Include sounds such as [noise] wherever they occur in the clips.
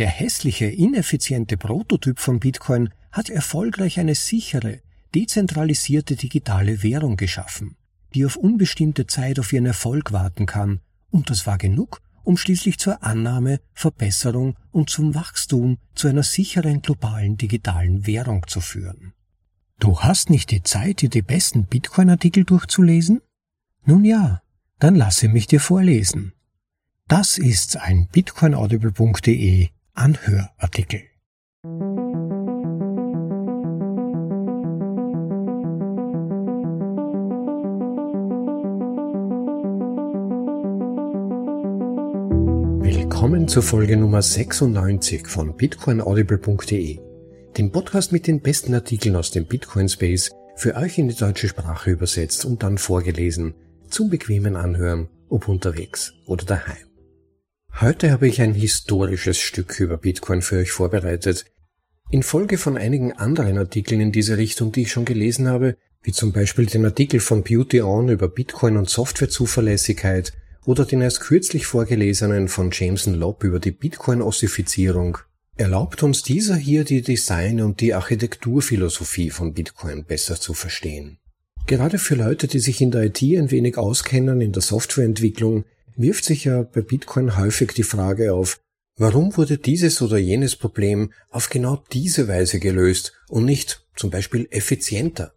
Der hässliche, ineffiziente Prototyp von Bitcoin hat erfolgreich eine sichere, dezentralisierte digitale Währung geschaffen, die auf unbestimmte Zeit auf ihren Erfolg warten kann, und das war genug, um schließlich zur Annahme, Verbesserung und zum Wachstum zu einer sicheren globalen digitalen Währung zu führen. Du hast nicht die Zeit, dir die besten Bitcoin-Artikel durchzulesen? Nun ja, dann lasse mich dir vorlesen. Das ist ein bitcoinaudible.de Anhörartikel. Willkommen zur Folge Nummer 96 von bitcoinaudible.de, dem Podcast mit den besten Artikeln aus dem Bitcoin Space für euch in die deutsche Sprache übersetzt und dann vorgelesen zum bequemen Anhören, ob unterwegs oder daheim. Heute habe ich ein historisches Stück über Bitcoin für euch vorbereitet. Infolge von einigen anderen Artikeln in diese Richtung, die ich schon gelesen habe, wie zum Beispiel den Artikel von Beauty On über Bitcoin und Softwarezuverlässigkeit oder den erst kürzlich vorgelesenen von Jameson Lobb über die Bitcoin-Ossifizierung, erlaubt uns dieser hier die Design- und die Architekturphilosophie von Bitcoin besser zu verstehen. Gerade für Leute, die sich in der IT ein wenig auskennen, in der Softwareentwicklung, wirft sich ja bei Bitcoin häufig die Frage auf, warum wurde dieses oder jenes Problem auf genau diese Weise gelöst und nicht zum Beispiel effizienter?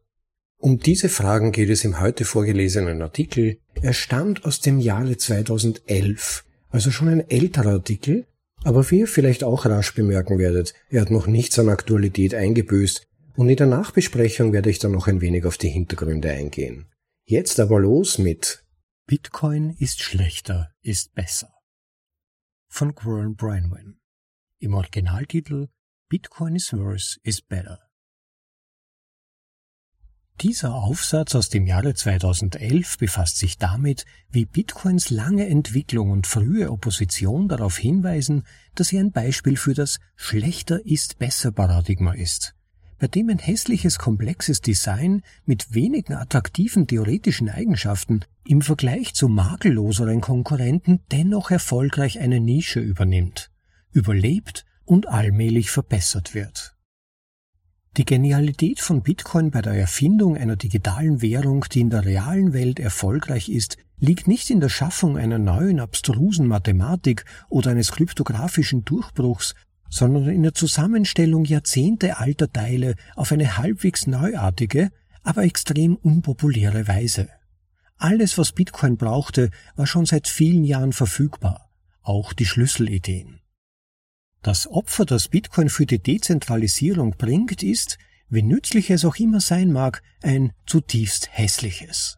Um diese Fragen geht es im heute vorgelesenen Artikel. Er stammt aus dem Jahre 2011, also schon ein älterer Artikel, aber wie ihr vielleicht auch rasch bemerken werdet, er hat noch nichts an Aktualität eingebüßt und in der Nachbesprechung werde ich dann noch ein wenig auf die Hintergründe eingehen. Jetzt aber los mit Bitcoin ist schlechter, ist besser. Von Warren Branwen. Im Originaltitel Bitcoin is worse, is better. Dieser Aufsatz aus dem Jahre 2011 befasst sich damit, wie Bitcoins lange Entwicklung und frühe Opposition darauf hinweisen, dass er ein Beispiel für das schlechter ist besser Paradigma ist, bei dem ein hässliches, komplexes Design mit wenigen attraktiven theoretischen Eigenschaften im Vergleich zu makelloseren Konkurrenten dennoch erfolgreich eine Nische übernimmt, überlebt und allmählich verbessert wird. Die Genialität von Bitcoin bei der Erfindung einer digitalen Währung, die in der realen Welt erfolgreich ist, liegt nicht in der Schaffung einer neuen abstrusen Mathematik oder eines kryptografischen Durchbruchs, sondern in der Zusammenstellung jahrzehntealter Teile auf eine halbwegs neuartige, aber extrem unpopuläre Weise. Alles, was Bitcoin brauchte, war schon seit vielen Jahren verfügbar, auch die Schlüsselideen. Das Opfer, das Bitcoin für die Dezentralisierung bringt, ist, wie nützlich es auch immer sein mag, ein zutiefst hässliches.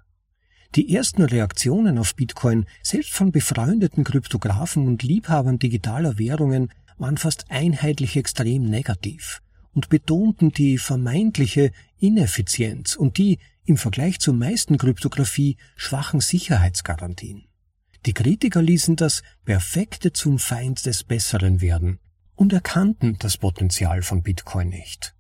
Die ersten Reaktionen auf Bitcoin, selbst von befreundeten Kryptografen und Liebhabern digitaler Währungen, waren fast einheitlich extrem negativ und betonten die vermeintliche Ineffizienz und die im Vergleich zur meisten Kryptographie schwachen Sicherheitsgarantien. Die Kritiker ließen das Perfekte zum Feind des Besseren werden und erkannten das Potenzial von Bitcoin nicht.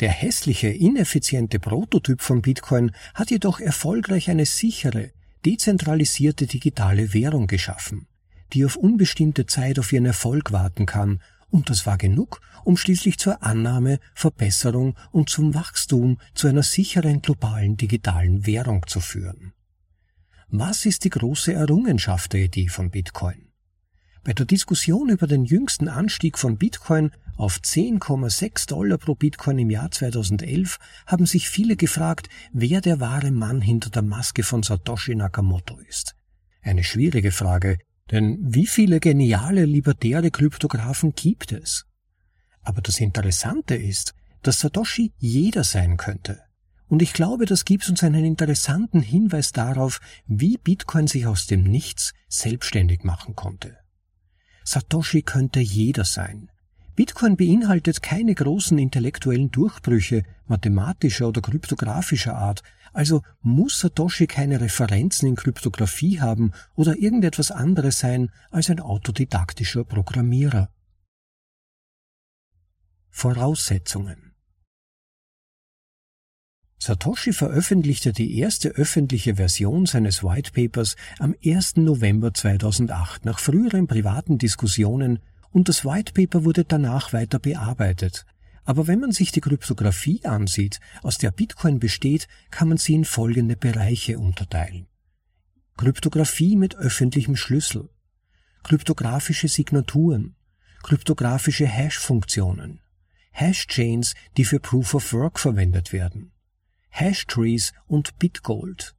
Der hässliche, ineffiziente Prototyp von Bitcoin hat jedoch erfolgreich eine sichere, dezentralisierte digitale Währung geschaffen, die auf unbestimmte Zeit auf ihren Erfolg warten kann, und das war genug, um schließlich zur Annahme, Verbesserung und zum Wachstum zu einer sicheren globalen digitalen Währung zu führen. Was ist die große Errungenschaft der Idee von Bitcoin? Bei der Diskussion über den jüngsten Anstieg von Bitcoin auf 10,6 Dollar pro Bitcoin im Jahr 2011 haben sich viele gefragt, wer der wahre Mann hinter der Maske von Satoshi Nakamoto ist. Eine schwierige Frage, denn wie viele geniale libertäre Kryptographen gibt es? Aber das Interessante ist, dass Satoshi jeder sein könnte. Und ich glaube, das gibt uns einen interessanten Hinweis darauf, wie Bitcoin sich aus dem Nichts selbstständig machen konnte. Satoshi könnte jeder sein. Bitcoin beinhaltet keine großen intellektuellen Durchbrüche mathematischer oder kryptografischer Art, also muss Satoshi keine Referenzen in Kryptographie haben oder irgendetwas anderes sein als ein autodidaktischer Programmierer. Voraussetzungen Satoshi veröffentlichte die erste öffentliche Version seines White Papers am 1. November 2008 nach früheren privaten Diskussionen und das White Paper wurde danach weiter bearbeitet. Aber wenn man sich die Kryptographie ansieht, aus der Bitcoin besteht, kann man sie in folgende Bereiche unterteilen. Kryptographie mit öffentlichem Schlüssel, kryptografische Signaturen, kryptografische Hash-Funktionen, Hash-Chains, die für Proof of Work verwendet werden, Hash-Trees und Bitgold,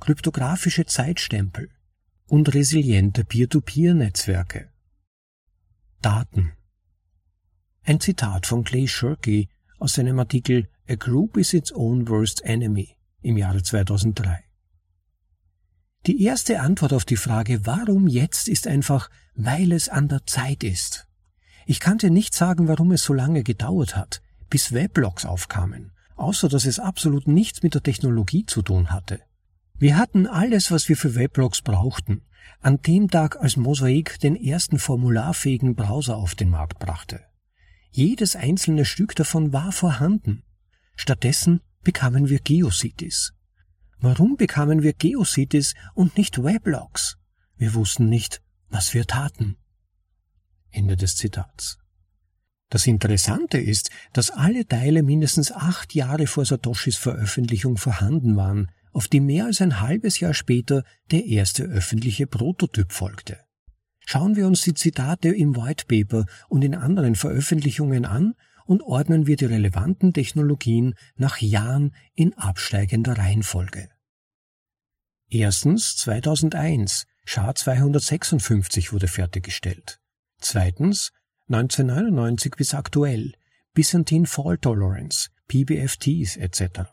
kryptografische Zeitstempel. Und resiliente Peer-to-Peer-Netzwerke. Daten Ein Zitat von Clay Shirky aus seinem Artikel A Group is its own worst enemy im Jahre 2003. Die erste Antwort auf die Frage, warum jetzt, ist einfach, weil es an der Zeit ist. Ich kann dir nicht sagen, warum es so lange gedauert hat, bis Weblogs aufkamen, außer dass es absolut nichts mit der Technologie zu tun hatte. Wir hatten alles, was wir für Weblogs brauchten, an dem Tag, als Mosaic den ersten formularfähigen Browser auf den Markt brachte. Jedes einzelne Stück davon war vorhanden. Stattdessen bekamen wir Geocities. Warum bekamen wir Geocities und nicht Weblogs? Wir wussten nicht, was wir taten. Ende des Zitats. Das Interessante ist, dass alle Teile mindestens acht Jahre vor Satoshis Veröffentlichung vorhanden waren, auf die mehr als ein halbes Jahr später der erste öffentliche Prototyp folgte. Schauen wir uns die Zitate im White Paper und in anderen Veröffentlichungen an und ordnen wir die relevanten Technologien nach Jahren in absteigender Reihenfolge. Erstens 2001, SHA-256 wurde fertiggestellt. Zweitens 1999 bis aktuell, Byzantine Fault Tolerance, PBFTs etc.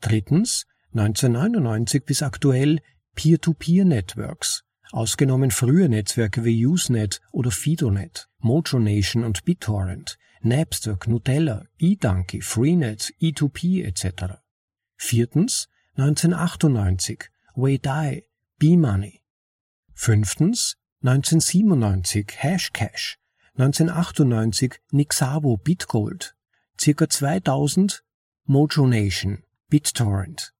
Drittens 1999 bis aktuell Peer-to-Peer-Networks, ausgenommen frühe Netzwerke wie Usenet oder Fidonet, MojoNation und BitTorrent, Napster, Nutella, eDonkey, Freenet, E2P etc. Viertens 1998 Weidai, B-Money. Fünftens 1997 Hashcash, 1998 Nixabo Bitgold, circa 2000 Mojo Nation, BitTorrent,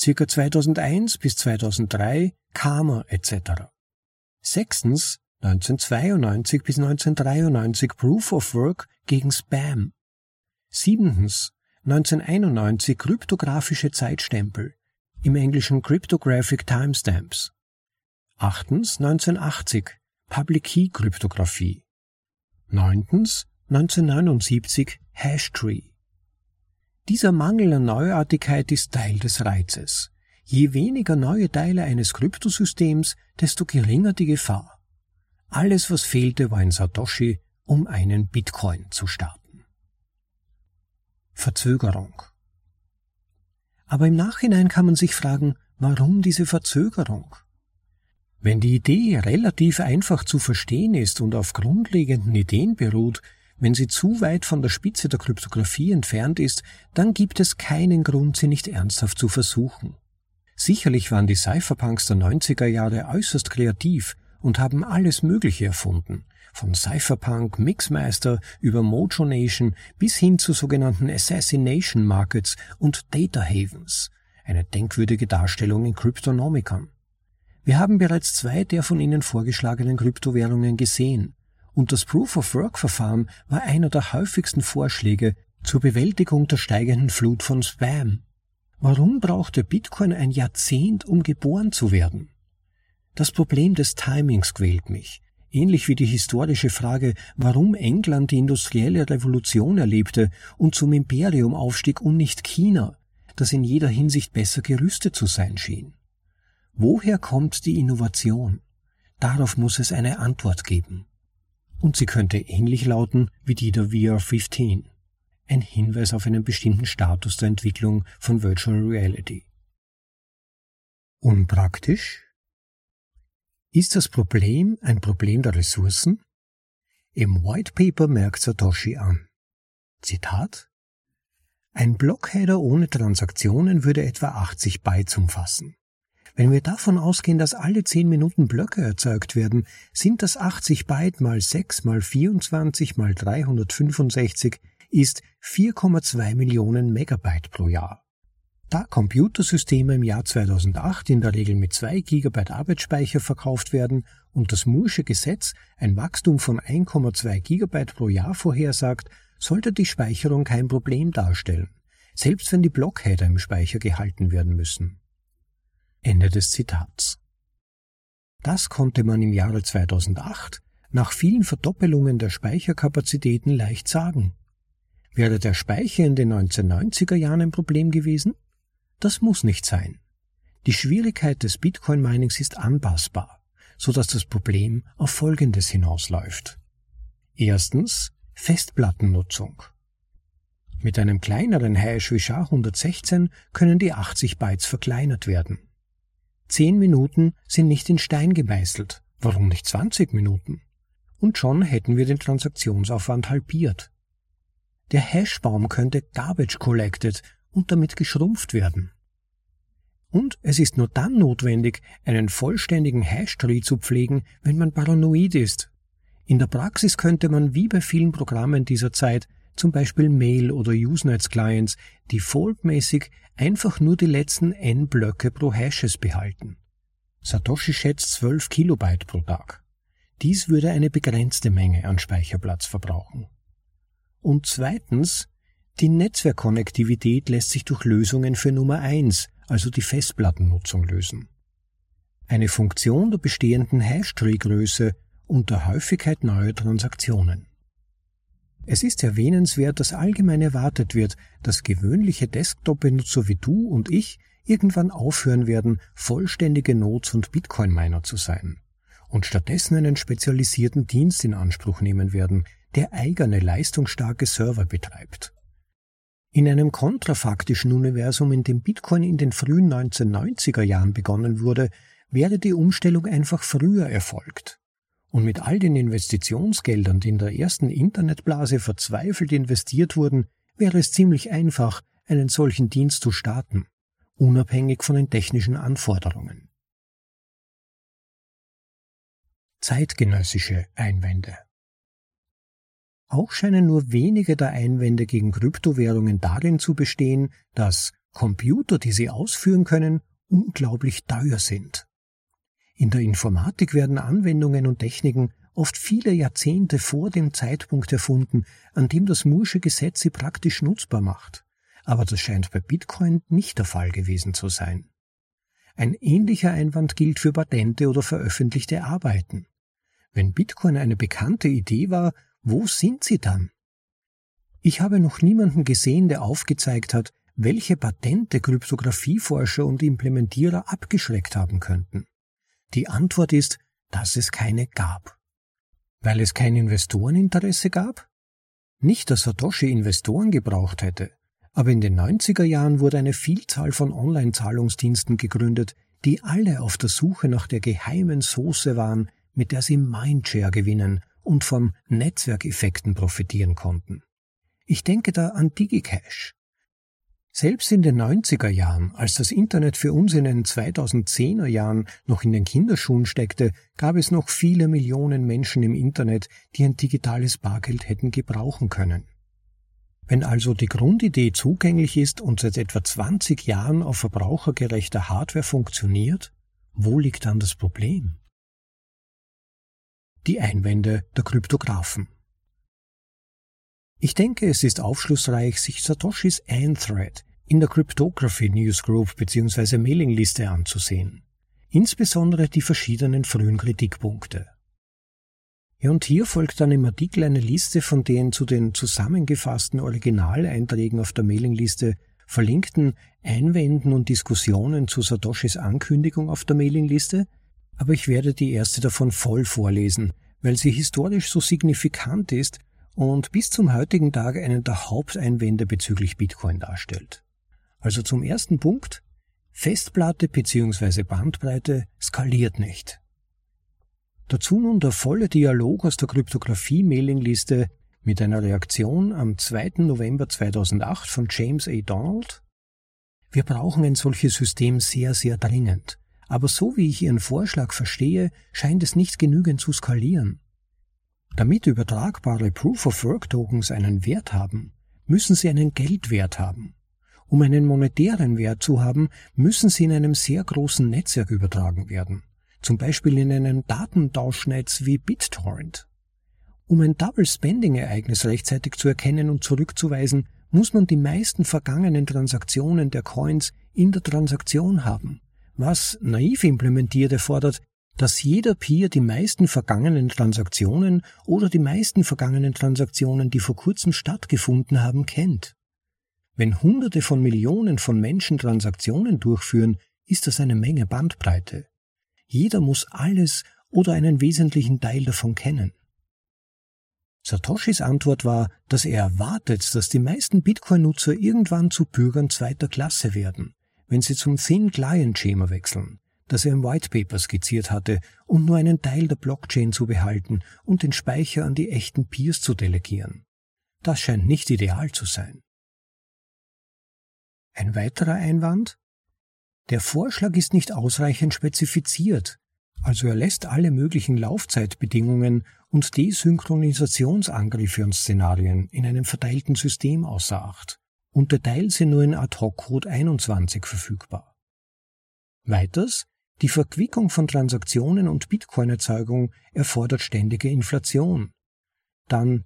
circa 2001 bis 2003 Karma etc. Sechstens 1992 bis 1993 Proof of Work gegen Spam. Siebentens 1991 kryptografische Zeitstempel, im Englischen Cryptographic Timestamps. Achtens 1980 Public Key Kryptographie. Neuntens 1979 Hashtree. Dieser Mangel an Neuartigkeit ist Teil des Reizes. Je weniger neue Teile eines Kryptosystems, desto geringer die Gefahr. Alles, was fehlte, war ein Satoshi, um einen Bitcoin zu starten. Verzögerung. Aber im Nachhinein kann man sich fragen, warum diese Verzögerung? Wenn die Idee relativ einfach zu verstehen ist und auf grundlegenden Ideen beruht, wenn sie zu weit von der Spitze der Kryptographie entfernt ist, dann gibt es keinen Grund, sie nicht ernsthaft zu versuchen. Sicherlich waren die Cypherpunks der 90er Jahre äußerst kreativ und haben alles Mögliche erfunden, von Cypherpunk, Mixmaster über Mojo Nation bis hin zu sogenannten Assassination Markets und Data Havens, eine denkwürdige Darstellung in Cryptonomicon. Wir haben bereits zwei der von Ihnen vorgeschlagenen Kryptowährungen gesehen, und das Proof-of-Work-Verfahren war einer der häufigsten Vorschläge zur Bewältigung der steigenden Flut von Spam. Warum brauchte Bitcoin ein Jahrzehnt, um geboren zu werden? Das Problem des Timings quält mich ähnlich wie die historische Frage, warum England die industrielle Revolution erlebte und zum Imperium aufstieg und nicht China, das in jeder Hinsicht besser gerüstet zu sein schien. Woher kommt die Innovation? Darauf muss es eine Antwort geben. Und sie könnte ähnlich lauten wie die der VR15, ein Hinweis auf einen bestimmten Status der Entwicklung von Virtual Reality. Unpraktisch? Ist das Problem ein Problem der Ressourcen? Im White Paper merkt Satoshi an. Zitat Ein Blockheader ohne Transaktionen würde etwa 80 Bytes umfassen. Wenn wir davon ausgehen, dass alle 10 Minuten Blöcke erzeugt werden, sind das 80 Byte mal 6 mal 24 mal 365 ist 4,2 Millionen Megabyte pro Jahr. Da Computersysteme im Jahr 2008 in der Regel mit 2 GB Arbeitsspeicher verkauft werden und das Moore'sche Gesetz ein Wachstum von 1,2 GB pro Jahr vorhersagt, sollte die Speicherung kein Problem darstellen, selbst wenn die Blockheader im Speicher gehalten werden müssen. Ende des Zitats. Das konnte man im Jahre 2008 nach vielen Verdoppelungen der Speicherkapazitäten leicht sagen. Wäre der Speicher in den 1990er Jahren ein Problem gewesen? Das muss nicht sein. Die Schwierigkeit des Bitcoin-Minings ist anpassbar, so dass das Problem auf Folgendes hinausläuft. Erstens Festplattennutzung. Mit einem kleineren Hash wie SHA-116 können die 80 Bytes verkleinert werden. 10 Minuten sind nicht in Stein gemeißelt, warum nicht 20 Minuten? Und schon hätten wir den Transaktionsaufwand halbiert. Der Hashbaum könnte garbage collected und damit geschrumpft werden. Und es ist nur dann notwendig, einen vollständigen Hash-Tree zu pflegen, wenn man paranoid ist. In der Praxis könnte man wie bei vielen Programmen dieser Zeit, zum Beispiel Mail- oder Usenet-Clients, defaultmäßig einfach nur die letzten n Blöcke pro Hashes behalten. Satoshi schätzt 12 Kilobyte pro Tag. Dies würde eine begrenzte Menge an Speicherplatz verbrauchen. Und zweitens die Netzwerkkonnektivität lässt sich durch Lösungen für Nummer eins, also die Festplattennutzung, lösen. Eine Funktion der bestehenden Hash-Tree-Größe und der Häufigkeit neuer Transaktionen. Es ist erwähnenswert, dass allgemein erwartet wird, dass gewöhnliche Desktop-Benutzer wie du und ich irgendwann aufhören werden, vollständige Nodes und Bitcoin-Miner zu sein und stattdessen einen spezialisierten Dienst in Anspruch nehmen werden, der eigene leistungsstarke Server betreibt. In einem kontrafaktischen Universum, in dem Bitcoin in den frühen 1990er Jahren begonnen wurde, wäre die Umstellung einfach früher erfolgt. Und mit all den Investitionsgeldern, die in der ersten Internetblase verzweifelt investiert wurden, wäre es ziemlich einfach, einen solchen Dienst zu starten, unabhängig von den technischen Anforderungen. Zeitgenössische Einwände auch scheinen nur wenige der Einwände gegen Kryptowährungen darin zu bestehen, dass Computer, die sie ausführen können, unglaublich teuer sind. In der Informatik werden Anwendungen und Techniken oft viele Jahrzehnte vor dem Zeitpunkt erfunden, an dem das Moore'sche Gesetz sie praktisch nutzbar macht. Aber das scheint bei Bitcoin nicht der Fall gewesen zu sein. Ein ähnlicher Einwand gilt für Patente oder veröffentlichte Arbeiten. Wenn Bitcoin eine bekannte Idee war, wo sind sie dann? Ich habe noch niemanden gesehen, der aufgezeigt hat, welche Patente Kryptographieforscher und Implementierer abgeschreckt haben könnten. Die Antwort ist, dass es keine gab. Weil es kein Investoreninteresse gab? Nicht, dass Satoshi Investoren gebraucht hätte, aber in den 90er Jahren wurde eine Vielzahl von Online-Zahlungsdiensten gegründet, die alle auf der Suche nach der geheimen Soße waren, mit der sie Mindshare gewinnen und von Netzwerkeffekten profitieren konnten. Ich denke da an DigiCash. Selbst in den 90er Jahren, als das Internet für uns in den 2010er Jahren noch in den Kinderschuhen steckte, gab es noch viele Millionen Menschen im Internet, die ein digitales Bargeld hätten gebrauchen können. Wenn also die Grundidee zugänglich ist und seit etwa 20 Jahren auf verbrauchergerechter Hardware funktioniert, wo liegt dann das Problem? die Einwände der Kryptographen. Ich denke, es ist aufschlussreich, sich Satoshis Anthread in der Cryptography Newsgroup bzw. Mailingliste anzusehen. Insbesondere die verschiedenen frühen Kritikpunkte. Ja, und hier folgt dann im Artikel eine Liste von den zu den zusammengefassten Originaleinträgen auf der Mailingliste verlinkten Einwänden und Diskussionen zu Satoshis Ankündigung auf der Mailingliste, aber ich werde die erste davon voll vorlesen, weil sie historisch so signifikant ist und bis zum heutigen Tag einen der Haupteinwände bezüglich Bitcoin darstellt. Also zum ersten Punkt, Festplatte bzw. Bandbreite skaliert nicht. Dazu nun der volle Dialog aus der Kryptographie-Mailingliste mit einer Reaktion am 2. November 2008 von James A. Donald. Wir brauchen ein solches System sehr, sehr dringend aber so wie ich Ihren Vorschlag verstehe, scheint es nicht genügend zu skalieren. Damit übertragbare Proof-of-Work-Tokens einen Wert haben, müssen sie einen Geldwert haben. Um einen monetären Wert zu haben, müssen sie in einem sehr großen Netzwerk übertragen werden, zum Beispiel in einem Datentauschnetz wie BitTorrent. Um ein Double-Spending-Ereignis rechtzeitig zu erkennen und zurückzuweisen, muss man die meisten vergangenen Transaktionen der Coins in der Transaktion haben, was naiv implementiert erfordert, dass jeder Peer die meisten vergangenen Transaktionen oder die meisten vergangenen Transaktionen, die vor kurzem stattgefunden haben, kennt. Wenn Hunderte von Millionen von Menschen Transaktionen durchführen, ist das eine Menge Bandbreite. Jeder muss alles oder einen wesentlichen Teil davon kennen. Satoshis Antwort war, dass er erwartet, dass die meisten Bitcoin-Nutzer irgendwann zu Bürgern zweiter Klasse werden, wenn sie zum Thin Client Schema wechseln, das er im White Paper skizziert hatte, und nur einen Teil der Blockchain zu behalten und den Speicher an die echten Peers zu delegieren. Das scheint nicht ideal zu sein. Ein weiterer Einwand? Der Vorschlag ist nicht ausreichend spezifiziert, also er lässt alle möglichen Laufzeitbedingungen und Desynchronisationsangriffe und Szenarien in einem verteilten System außer Acht und Details sind nur in Ad-Hoc-Code 21 verfügbar. Weiters, die Verquickung von Transaktionen und Bitcoin-Erzeugung erfordert ständige Inflation. Dann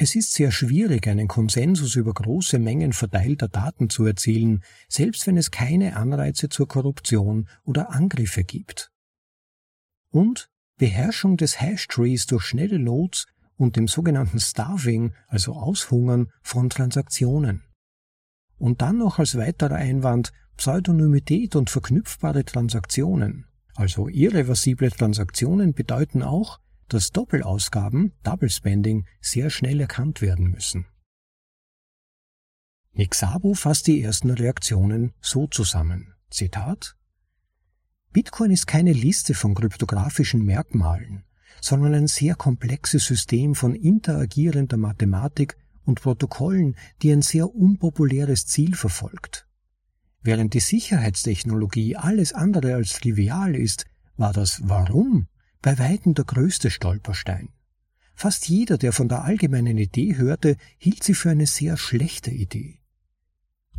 es ist sehr schwierig, einen Konsensus über große Mengen verteilter Daten zu erzielen, selbst wenn es keine Anreize zur Korruption oder Angriffe gibt. Und Beherrschung des Hashtrees durch schnelle Loads und dem sogenannten Starving, also Aushungern von Transaktionen. Und dann noch als weiterer Einwand Pseudonymität und verknüpfbare Transaktionen. Also irreversible Transaktionen bedeuten auch, dass Doppelausgaben, Double Spending, sehr schnell erkannt werden müssen. Nixabo fasst die ersten Reaktionen so zusammen. Zitat Bitcoin ist keine Liste von kryptografischen Merkmalen, sondern ein sehr komplexes System von interagierender Mathematik und Protokollen, die ein sehr unpopuläres Ziel verfolgt. Während die Sicherheitstechnologie alles andere als trivial ist, war das Warum bei weitem der größte Stolperstein. Fast jeder, der von der allgemeinen Idee hörte, hielt sie für eine sehr schlechte Idee.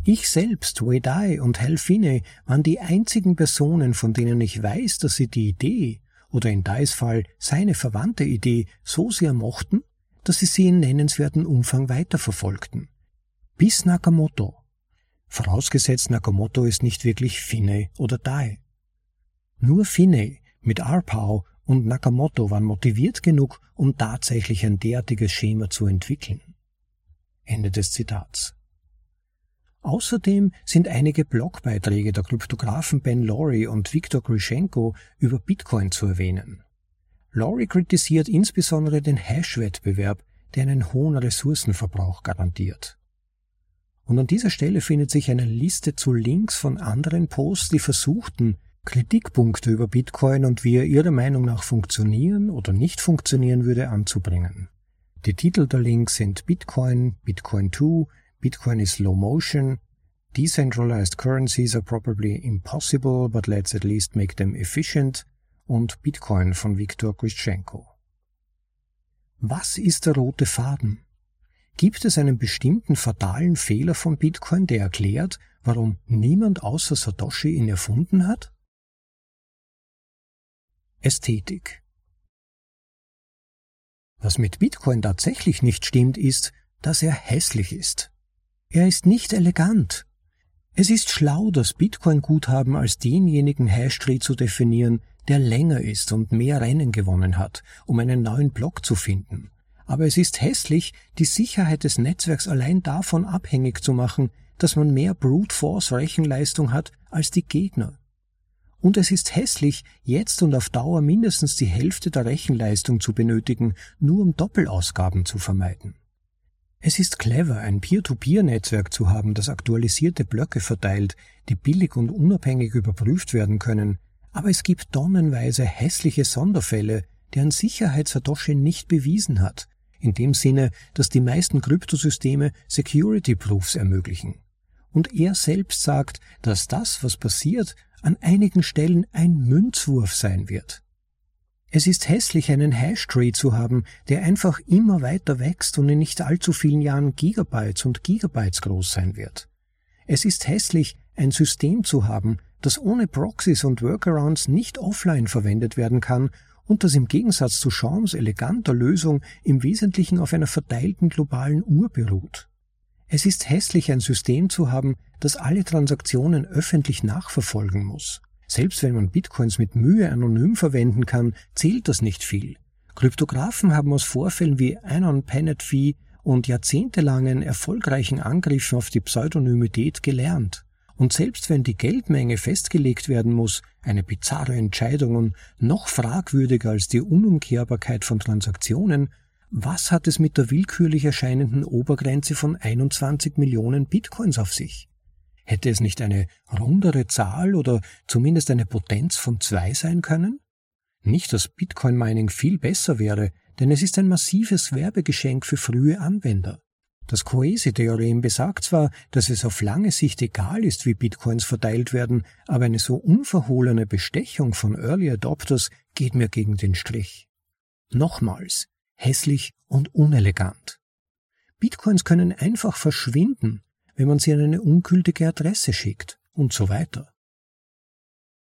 Ich selbst, Wei Dai und Hal Finney waren die einzigen Personen, von denen ich weiß, dass sie die Idee oder in Dais Fall seine verwandte Idee so sehr mochten, dass sie sie in nennenswerten Umfang weiterverfolgten. Bis Nakamoto. Vorausgesetzt Nakamoto ist nicht wirklich Finney oder Dai. Nur Finney mit RPOW und Nakamoto waren motiviert genug, um tatsächlich ein derartiges Schema zu entwickeln. Ende des Zitats. Außerdem sind einige Blogbeiträge der Kryptografen Ben Laurie und Viktor Grushenko über Bitcoin zu erwähnen. Laurie kritisiert insbesondere den Hash-Wettbewerb, der einen hohen Ressourcenverbrauch garantiert. Und an dieser Stelle findet sich eine Liste zu Links von anderen Posts, die versuchten, Kritikpunkte über Bitcoin und wie er ihrer Meinung nach funktionieren oder nicht funktionieren würde anzubringen. Die Titel der Links sind Bitcoin, Bitcoin 2, Bitcoin is low motion, Decentralized currencies are probably impossible, but let's at least make them efficient und Bitcoin von Viktor Grishchenko. Was ist der rote Faden? Gibt es einen bestimmten fatalen Fehler von Bitcoin, der erklärt, warum niemand außer Satoshi ihn erfunden hat? Ästhetik. Was mit Bitcoin tatsächlich nicht stimmt, ist, dass er hässlich ist. Er ist nicht elegant. Es ist schlau, das Bitcoin-Guthaben als denjenigen Hashtree zu definieren, der länger ist und mehr Rennen gewonnen hat, um einen neuen Block zu finden. Aber es ist hässlich, die Sicherheit des Netzwerks allein davon abhängig zu machen, dass man mehr Brute Force Rechenleistung hat als die Gegner. Und es ist hässlich, jetzt und auf Dauer mindestens die Hälfte der Rechenleistung zu benötigen, nur um Doppelausgaben zu vermeiden. Es ist clever, ein Peer-to-Peer-Netzwerk zu haben, das aktualisierte Blöcke verteilt, die billig und unabhängig überprüft werden können, aber es gibt tonnenweise hässliche Sonderfälle, deren Sicherheit Satoshi nicht bewiesen hat, in dem Sinne, dass die meisten Kryptosysteme Security Proofs ermöglichen. Und er selbst sagt, dass das, was passiert, an einigen Stellen ein Münzwurf sein wird. Es ist hässlich, einen Hashtree zu haben, der einfach immer weiter wächst und in nicht allzu vielen Jahren Gigabytes und Gigabytes groß sein wird. Es ist hässlich, ein System zu haben, das ohne Proxys und Workarounds nicht offline verwendet werden kann und das im Gegensatz zu Champs eleganter Lösung im Wesentlichen auf einer verteilten globalen Uhr beruht. Es ist hässlich, ein System zu haben, das alle Transaktionen öffentlich nachverfolgen muss. Selbst wenn man Bitcoins mit Mühe anonym verwenden kann, zählt das nicht viel. Kryptografen haben aus Vorfällen wie Anon Pennet Fee und jahrzehntelangen erfolgreichen Angriffen auf die Pseudonymität gelernt. Und selbst wenn die Geldmenge festgelegt werden muss, eine bizarre Entscheidung und noch fragwürdiger als die Unumkehrbarkeit von Transaktionen, was hat es mit der willkürlich erscheinenden Obergrenze von 21 Millionen Bitcoins auf sich? Hätte es nicht eine rundere Zahl oder zumindest eine Potenz von zwei sein können? Nicht, dass Bitcoin Mining viel besser wäre, denn es ist ein massives Werbegeschenk für frühe Anwender. Das Cohesi-Theorem besagt zwar, dass es auf lange Sicht egal ist, wie Bitcoins verteilt werden, aber eine so unverhohlene Bestechung von Early Adopters geht mir gegen den Strich. Nochmals, hässlich und unelegant. Bitcoins können einfach verschwinden, wenn man sie an eine ungültige Adresse schickt und so weiter.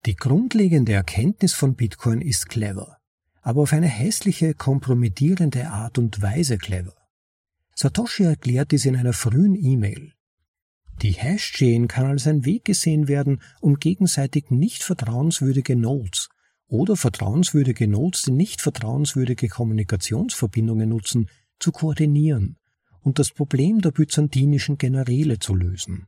Die grundlegende Erkenntnis von Bitcoin ist clever aber auf eine hässliche, kompromittierende Art und Weise clever. Satoshi erklärt dies in einer frühen E-Mail. Die Hash-Chain kann als ein Weg gesehen werden, um gegenseitig nicht vertrauenswürdige Nodes oder vertrauenswürdige Nodes, die nicht vertrauenswürdige Kommunikationsverbindungen nutzen, zu koordinieren und das Problem der byzantinischen Generäle zu lösen.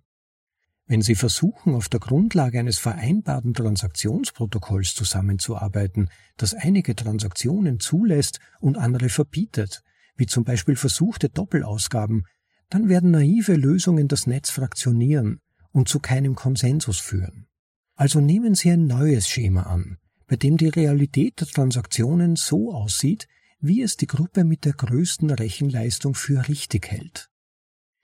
Wenn Sie versuchen, auf der Grundlage eines vereinbarten Transaktionsprotokolls zusammenzuarbeiten, das einige Transaktionen zulässt und andere verbietet, wie zum Beispiel versuchte Doppelausgaben, dann werden naive Lösungen das Netz fraktionieren und zu keinem Konsensus führen. Also nehmen Sie ein neues Schema an, bei dem die Realität der Transaktionen so aussieht, wie es die Gruppe mit der größten Rechenleistung für richtig hält.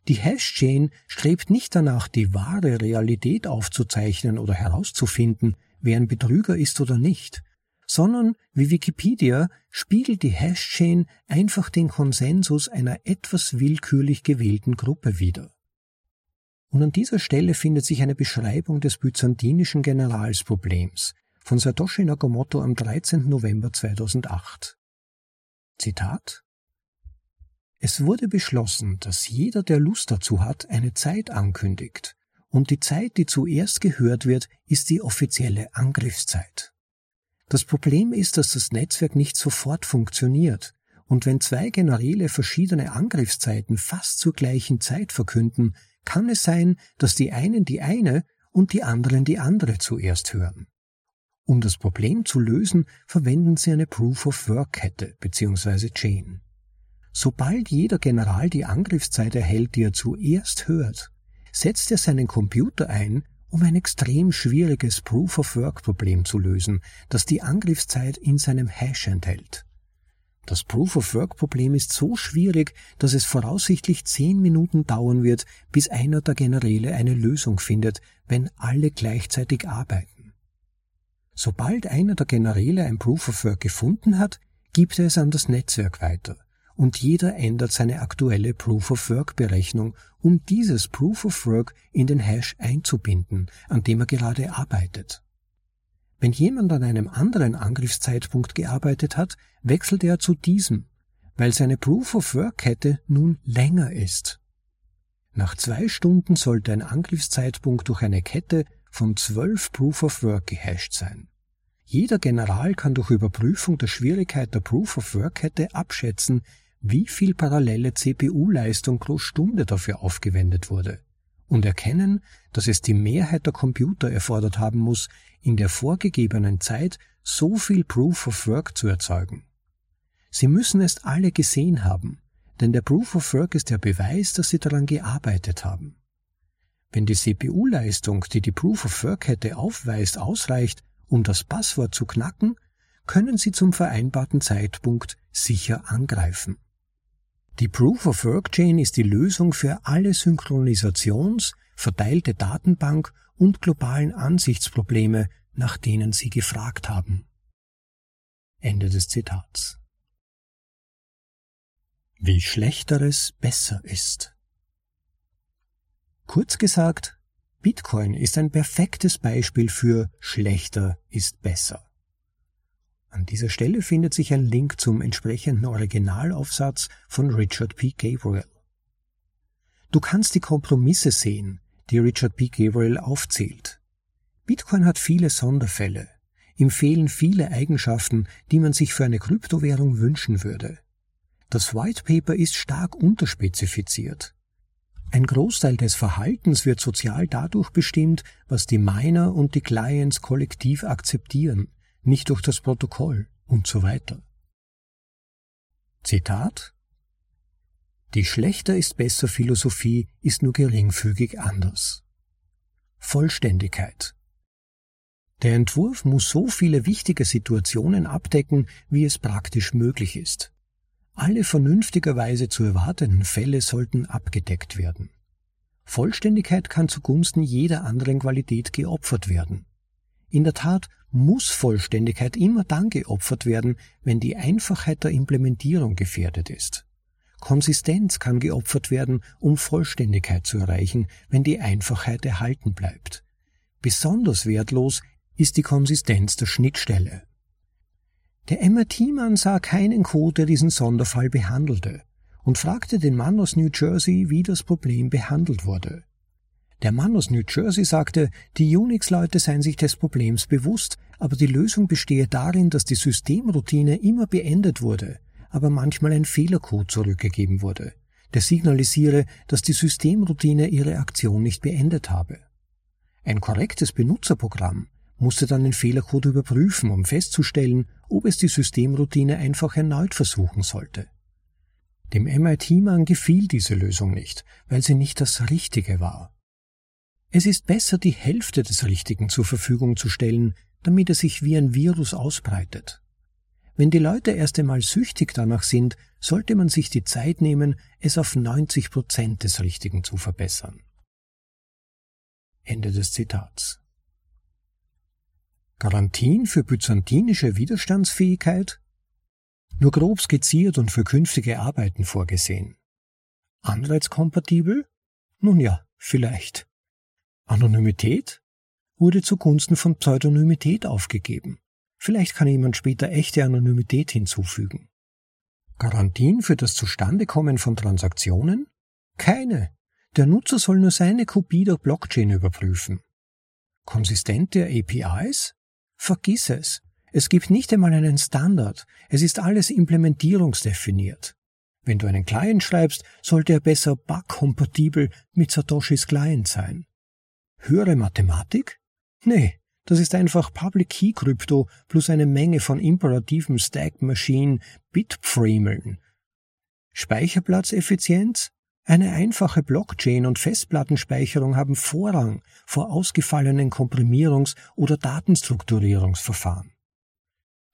Die Hash-Chain strebt nicht danach, die wahre Realität aufzuzeichnen oder herauszufinden, wer ein Betrüger ist oder nicht, sondern, wie Wikipedia, spiegelt die Hash-Chain einfach den Konsensus einer etwas willkürlich gewählten Gruppe wider. Und an dieser Stelle findet sich eine Beschreibung des byzantinischen Generalsproblems von Satoshi Nakamoto am 13. November 2008. Zitat es wurde beschlossen, dass jeder, der Lust dazu hat, eine Zeit ankündigt, und die Zeit, die zuerst gehört wird, ist die offizielle Angriffszeit. Das Problem ist, dass das Netzwerk nicht sofort funktioniert, und wenn zwei Generäle verschiedene Angriffszeiten fast zur gleichen Zeit verkünden, kann es sein, dass die einen die eine und die anderen die andere zuerst hören. Um das Problem zu lösen, verwenden sie eine Proof-of-Work-Kette bzw. Chain. Sobald jeder General die Angriffszeit erhält, die er zuerst hört, setzt er seinen Computer ein, um ein extrem schwieriges Proof-of-Work-Problem zu lösen, das die Angriffszeit in seinem Hash enthält. Das Proof-of-Work-Problem ist so schwierig, dass es voraussichtlich zehn Minuten dauern wird, bis einer der Generäle eine Lösung findet, wenn alle gleichzeitig arbeiten. Sobald einer der Generäle ein Proof-of-Work gefunden hat, gibt er es an das Netzwerk weiter und jeder ändert seine aktuelle Proof-of-Work-Berechnung, um dieses Proof-of-Work in den Hash einzubinden, an dem er gerade arbeitet. Wenn jemand an einem anderen Angriffszeitpunkt gearbeitet hat, wechselt er zu diesem, weil seine Proof-of-Work-Kette nun länger ist. Nach zwei Stunden sollte ein Angriffszeitpunkt durch eine Kette von zwölf Proof-of-Work gehasht sein. Jeder General kann durch Überprüfung der Schwierigkeit der Proof-of-Work-Kette abschätzen, wie viel parallele CPU-Leistung pro Stunde dafür aufgewendet wurde und erkennen, dass es die Mehrheit der Computer erfordert haben muss, in der vorgegebenen Zeit so viel Proof of Work zu erzeugen. Sie müssen es alle gesehen haben, denn der Proof of Work ist der Beweis, dass Sie daran gearbeitet haben. Wenn die CPU-Leistung, die die Proof of Work Kette aufweist, ausreicht, um das Passwort zu knacken, können Sie zum vereinbarten Zeitpunkt sicher angreifen. Die Proof-of-Work-Chain ist die Lösung für alle Synchronisations-, verteilte Datenbank und globalen Ansichtsprobleme, nach denen Sie gefragt haben. Ende des Zitats. Wie Schlechteres besser ist. Kurz gesagt, Bitcoin ist ein perfektes Beispiel für schlechter ist besser. An dieser Stelle findet sich ein Link zum entsprechenden Originalaufsatz von Richard P. Gabriel. Du kannst die Kompromisse sehen, die Richard P. Gabriel aufzählt. Bitcoin hat viele Sonderfälle. Ihm fehlen viele Eigenschaften, die man sich für eine Kryptowährung wünschen würde. Das White Paper ist stark unterspezifiziert. Ein Großteil des Verhaltens wird sozial dadurch bestimmt, was die Miner und die Clients kollektiv akzeptieren, nicht durch das Protokoll und so weiter. Zitat Die schlechter ist besser Philosophie ist nur geringfügig anders. Vollständigkeit Der Entwurf muss so viele wichtige Situationen abdecken, wie es praktisch möglich ist. Alle vernünftigerweise zu erwartenden Fälle sollten abgedeckt werden. Vollständigkeit kann zugunsten jeder anderen Qualität geopfert werden. In der Tat muss Vollständigkeit immer dann geopfert werden, wenn die Einfachheit der Implementierung gefährdet ist. Konsistenz kann geopfert werden, um Vollständigkeit zu erreichen, wenn die Einfachheit erhalten bleibt. Besonders wertlos ist die Konsistenz der Schnittstelle. Der MIT-Mann sah keinen Code, der diesen Sonderfall behandelte, und fragte den Mann aus New Jersey, wie das Problem behandelt wurde. Der Mann aus New Jersey sagte, die Unix-Leute seien sich des Problems bewusst, aber die Lösung bestehe darin, dass die Systemroutine immer beendet wurde, aber manchmal ein Fehlercode zurückgegeben wurde, der signalisiere, dass die Systemroutine ihre Aktion nicht beendet habe. Ein korrektes Benutzerprogramm musste dann den Fehlercode überprüfen, um festzustellen, ob es die Systemroutine einfach erneut versuchen sollte. Dem MIT-Mann gefiel diese Lösung nicht, weil sie nicht das Richtige war. Es ist besser, die Hälfte des Richtigen zur Verfügung zu stellen, damit er sich wie ein Virus ausbreitet. Wenn die Leute erst einmal süchtig danach sind, sollte man sich die Zeit nehmen, es auf 90 Prozent des Richtigen zu verbessern. Ende des Zitats. Garantien für byzantinische Widerstandsfähigkeit? Nur grob skizziert und für künftige Arbeiten vorgesehen. Anreizkompatibel? Nun ja, vielleicht. Anonymität wurde zugunsten von Pseudonymität aufgegeben. Vielleicht kann jemand später echte Anonymität hinzufügen. Garantien für das Zustandekommen von Transaktionen? Keine. Der Nutzer soll nur seine Kopie der Blockchain überprüfen. Konsistente APIs? Vergiss es. Es gibt nicht einmal einen Standard. Es ist alles implementierungsdefiniert. Wenn du einen Client schreibst, sollte er besser bug-kompatibel mit Satoshis Client sein. Höhere Mathematik? Nee, das ist einfach Public Key Krypto plus eine Menge von imperativen Stack Machine Bitframeln. Speicherplatzeffizienz? Eine einfache Blockchain und Festplattenspeicherung haben Vorrang vor ausgefallenen Komprimierungs- oder Datenstrukturierungsverfahren.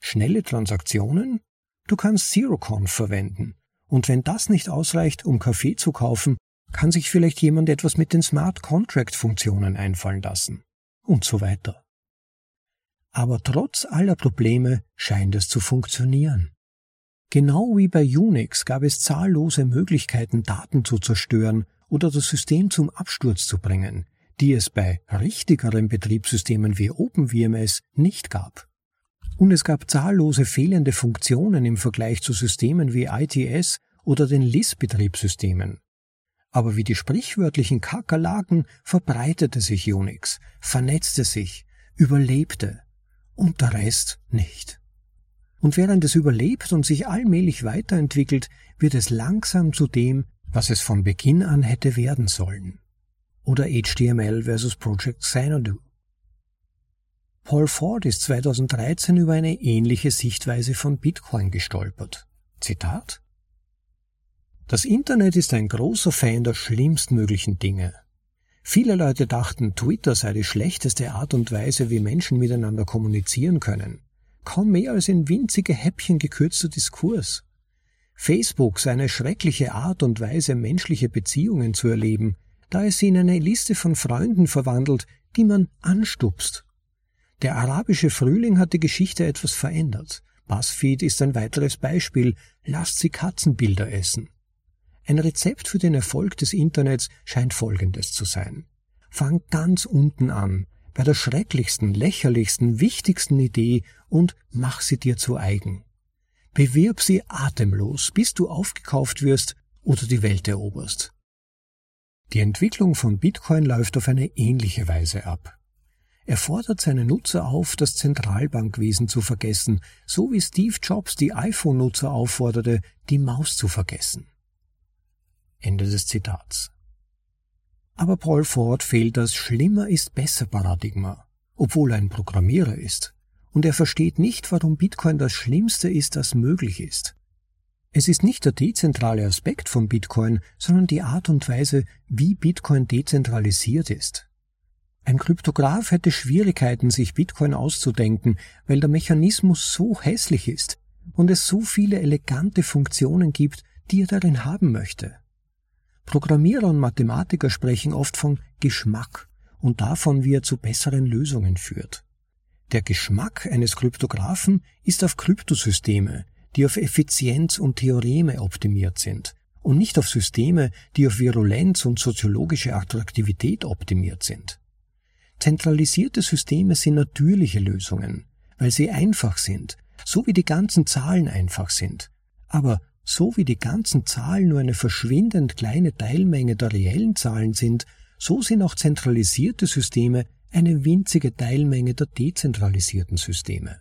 Schnelle Transaktionen? Du kannst ZeroConf verwenden. Und wenn das nicht ausreicht, um Kaffee zu kaufen, kann sich vielleicht jemand etwas mit den Smart Contract Funktionen einfallen lassen und so weiter. Aber trotz aller Probleme scheint es zu funktionieren. Genau wie bei Unix gab es zahllose Möglichkeiten, Daten zu zerstören oder das System zum Absturz zu bringen, die es bei richtigeren Betriebssystemen wie OpenWMS nicht gab. Und es gab zahllose fehlende Funktionen im Vergleich zu Systemen wie ITS oder den LIS-Betriebssystemen. Aber wie die sprichwörtlichen Kakerlaken verbreitete sich Unix, vernetzte sich, überlebte und der Rest nicht. Und während es überlebt und sich allmählich weiterentwickelt, wird es langsam zu dem, was es von Beginn an hätte werden sollen. Oder HTML versus Project Xanadu. Paul Ford ist 2013 über eine ähnliche Sichtweise von Bitcoin gestolpert. Zitat das Internet ist ein großer Fan der schlimmstmöglichen Dinge. Viele Leute dachten, Twitter sei die schlechteste Art und Weise, wie Menschen miteinander kommunizieren können. Kaum mehr als in winzige Häppchen gekürzter Diskurs. Facebook sei eine schreckliche Art und Weise, menschliche Beziehungen zu erleben, da es sie in eine Liste von Freunden verwandelt, die man anstupst. Der arabische Frühling hat die Geschichte etwas verändert. BuzzFeed ist ein weiteres Beispiel. Lasst sie Katzenbilder essen. Ein Rezept für den Erfolg des Internets scheint folgendes zu sein. fang ganz unten an, bei der schrecklichsten, lächerlichsten, wichtigsten Idee und mach sie dir zu eigen. Bewirb sie atemlos, bis du aufgekauft wirst oder die Welt eroberst. Die Entwicklung von Bitcoin läuft auf eine ähnliche Weise ab. Er fordert seine Nutzer auf, das Zentralbankwesen zu vergessen, so wie Steve Jobs die iPhone-Nutzer aufforderte, die Maus zu vergessen. Ende des Zitats. Aber Paul Ford fehlt das Schlimmer ist besser Paradigma, obwohl er ein Programmierer ist. Und er versteht nicht, warum Bitcoin das Schlimmste ist, das möglich ist. Es ist nicht der dezentrale Aspekt von Bitcoin, sondern die Art und Weise, wie Bitcoin dezentralisiert ist. Ein Kryptograph hätte Schwierigkeiten, sich Bitcoin auszudenken, weil der Mechanismus so hässlich ist und es so viele elegante Funktionen gibt, die er darin haben möchte. Programmierer und Mathematiker sprechen oft von Geschmack und davon, wie er zu besseren Lösungen führt. Der Geschmack eines Kryptographen ist auf Kryptosysteme, die auf Effizienz und Theoreme optimiert sind, und nicht auf Systeme, die auf Virulenz und soziologische Attraktivität optimiert sind. Zentralisierte Systeme sind natürliche Lösungen, weil sie einfach sind, so wie die ganzen Zahlen einfach sind. Aber so wie die ganzen Zahlen nur eine verschwindend kleine Teilmenge der reellen Zahlen sind, so sind auch zentralisierte Systeme eine winzige Teilmenge der dezentralisierten Systeme.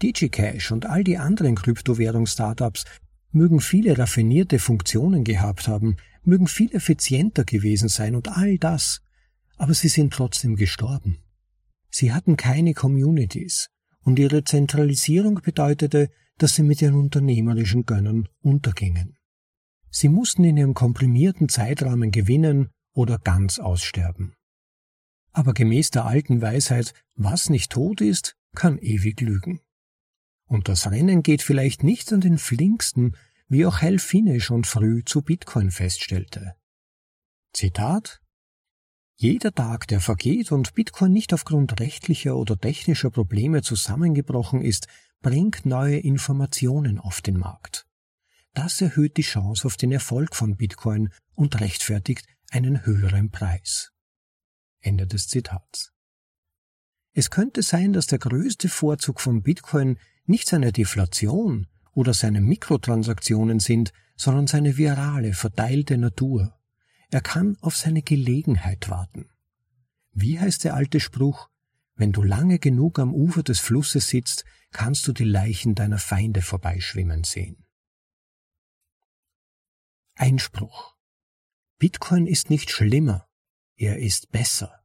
DigiCash und all die anderen Kryptowährungs-Startups mögen viele raffinierte Funktionen gehabt haben, mögen viel effizienter gewesen sein und all das, aber sie sind trotzdem gestorben. Sie hatten keine Communities, und ihre Zentralisierung bedeutete, dass sie mit ihren unternehmerischen Gönnern untergingen. Sie mussten in ihrem komprimierten Zeitrahmen gewinnen oder ganz aussterben. Aber gemäß der alten Weisheit, was nicht tot ist, kann ewig lügen. Und das Rennen geht vielleicht nicht an den flinksten, wie auch Hal Finney schon früh zu Bitcoin feststellte. Zitat jeder Tag, der vergeht und Bitcoin nicht aufgrund rechtlicher oder technischer Probleme zusammengebrochen ist, bringt neue Informationen auf den Markt. Das erhöht die Chance auf den Erfolg von Bitcoin und rechtfertigt einen höheren Preis. Ende des Zitats. Es könnte sein, dass der größte Vorzug von Bitcoin nicht seine Deflation oder seine Mikrotransaktionen sind, sondern seine virale, verteilte Natur. Er kann auf seine Gelegenheit warten. Wie heißt der alte Spruch? Wenn du lange genug am Ufer des Flusses sitzt, kannst du die Leichen deiner Feinde vorbeischwimmen sehen. Einspruch. Bitcoin ist nicht schlimmer, er ist besser.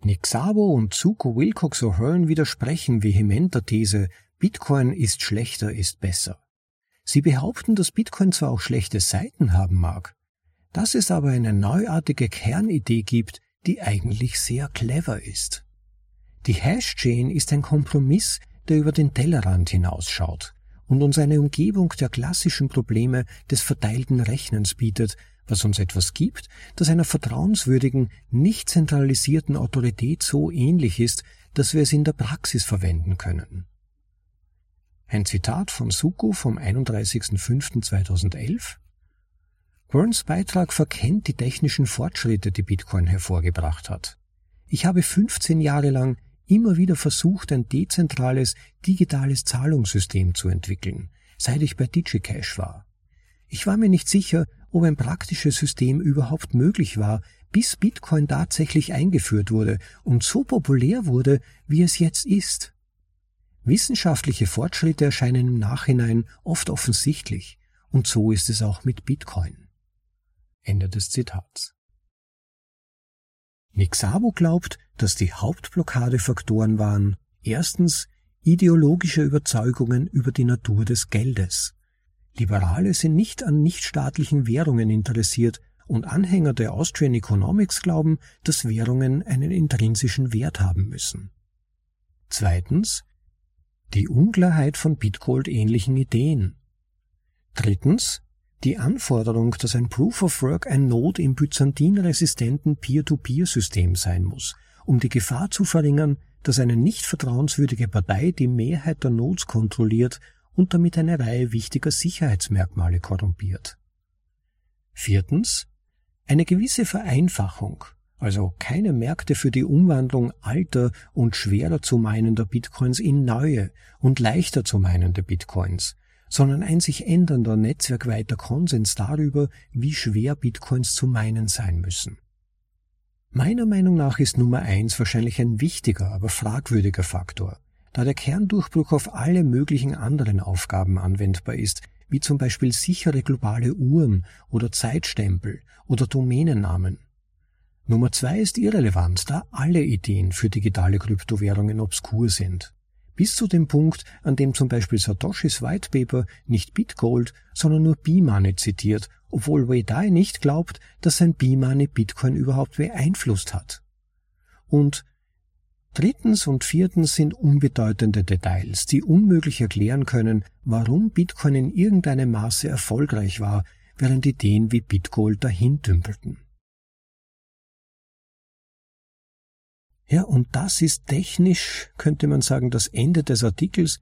Nick Szabo und Zuko Wilcox O'Hearn widersprechen vehement der These, Bitcoin ist schlechter, ist besser. Sie behaupten, dass Bitcoin zwar auch schlechte Seiten haben mag, dass es aber eine neuartige Kernidee gibt, die eigentlich sehr clever ist. Die Hash-Chain ist ein Kompromiss, der über den Tellerrand hinausschaut und uns eine Umgebung der klassischen Probleme des verteilten Rechnens bietet, was uns etwas gibt, das einer vertrauenswürdigen, nicht zentralisierten Autorität so ähnlich ist, dass wir es in der Praxis verwenden können. Ein Zitat von Suko vom 31.05.2011 Burns Beitrag verkennt die technischen Fortschritte, die Bitcoin hervorgebracht hat. Ich habe 15 Jahre lang immer wieder versucht, ein dezentrales, digitales Zahlungssystem zu entwickeln, seit ich bei DigiCash war. Ich war mir nicht sicher, ob ein praktisches System überhaupt möglich war, bis Bitcoin tatsächlich eingeführt wurde und so populär wurde, wie es jetzt ist. Wissenschaftliche Fortschritte erscheinen im Nachhinein oft offensichtlich, und so ist es auch mit Bitcoin. Ende des Zitats. Nick Szabo glaubt, dass die Hauptblockadefaktoren waren erstens ideologische Überzeugungen über die Natur des Geldes. Liberale sind nicht an nichtstaatlichen Währungen interessiert und Anhänger der Austrian Economics glauben, dass Währungen einen intrinsischen Wert haben müssen. Zweitens die Unklarheit von Bitgold ähnlichen Ideen. Drittens, die Anforderung, dass ein Proof of Work ein Node im byzantinresistenten Peer-to-Peer-System sein muss, um die Gefahr zu verringern, dass eine nicht vertrauenswürdige Partei die Mehrheit der Nodes kontrolliert und damit eine Reihe wichtiger Sicherheitsmerkmale korrumpiert. Viertens, Eine gewisse Vereinfachung, also keine Märkte für die Umwandlung alter und schwerer zu meinender Bitcoins in neue und leichter zu meinende Bitcoins, sondern ein sich ändernder netzwerkweiter Konsens darüber, wie schwer Bitcoins zu meinen sein müssen. Meiner Meinung nach ist Nummer eins wahrscheinlich ein wichtiger, aber fragwürdiger Faktor, da der Kerndurchbruch auf alle möglichen anderen Aufgaben anwendbar ist, wie zum Beispiel sichere globale Uhren oder Zeitstempel oder Domänennamen. Nummer zwei ist irrelevant, da alle Ideen für digitale Kryptowährungen obskur sind. Bis zu dem Punkt, an dem zum Beispiel Satoshis White Paper nicht Bitgold, sondern nur B-Money zitiert, obwohl Wei Dai nicht glaubt, dass sein B-Money Bitcoin überhaupt beeinflusst hat. Und drittens und viertens sind unbedeutende Details, die unmöglich erklären können, warum Bitcoin in irgendeinem Maße erfolgreich war, während Ideen wie Bitgold dahin Ja, und das ist technisch, könnte man sagen, das Ende des Artikels.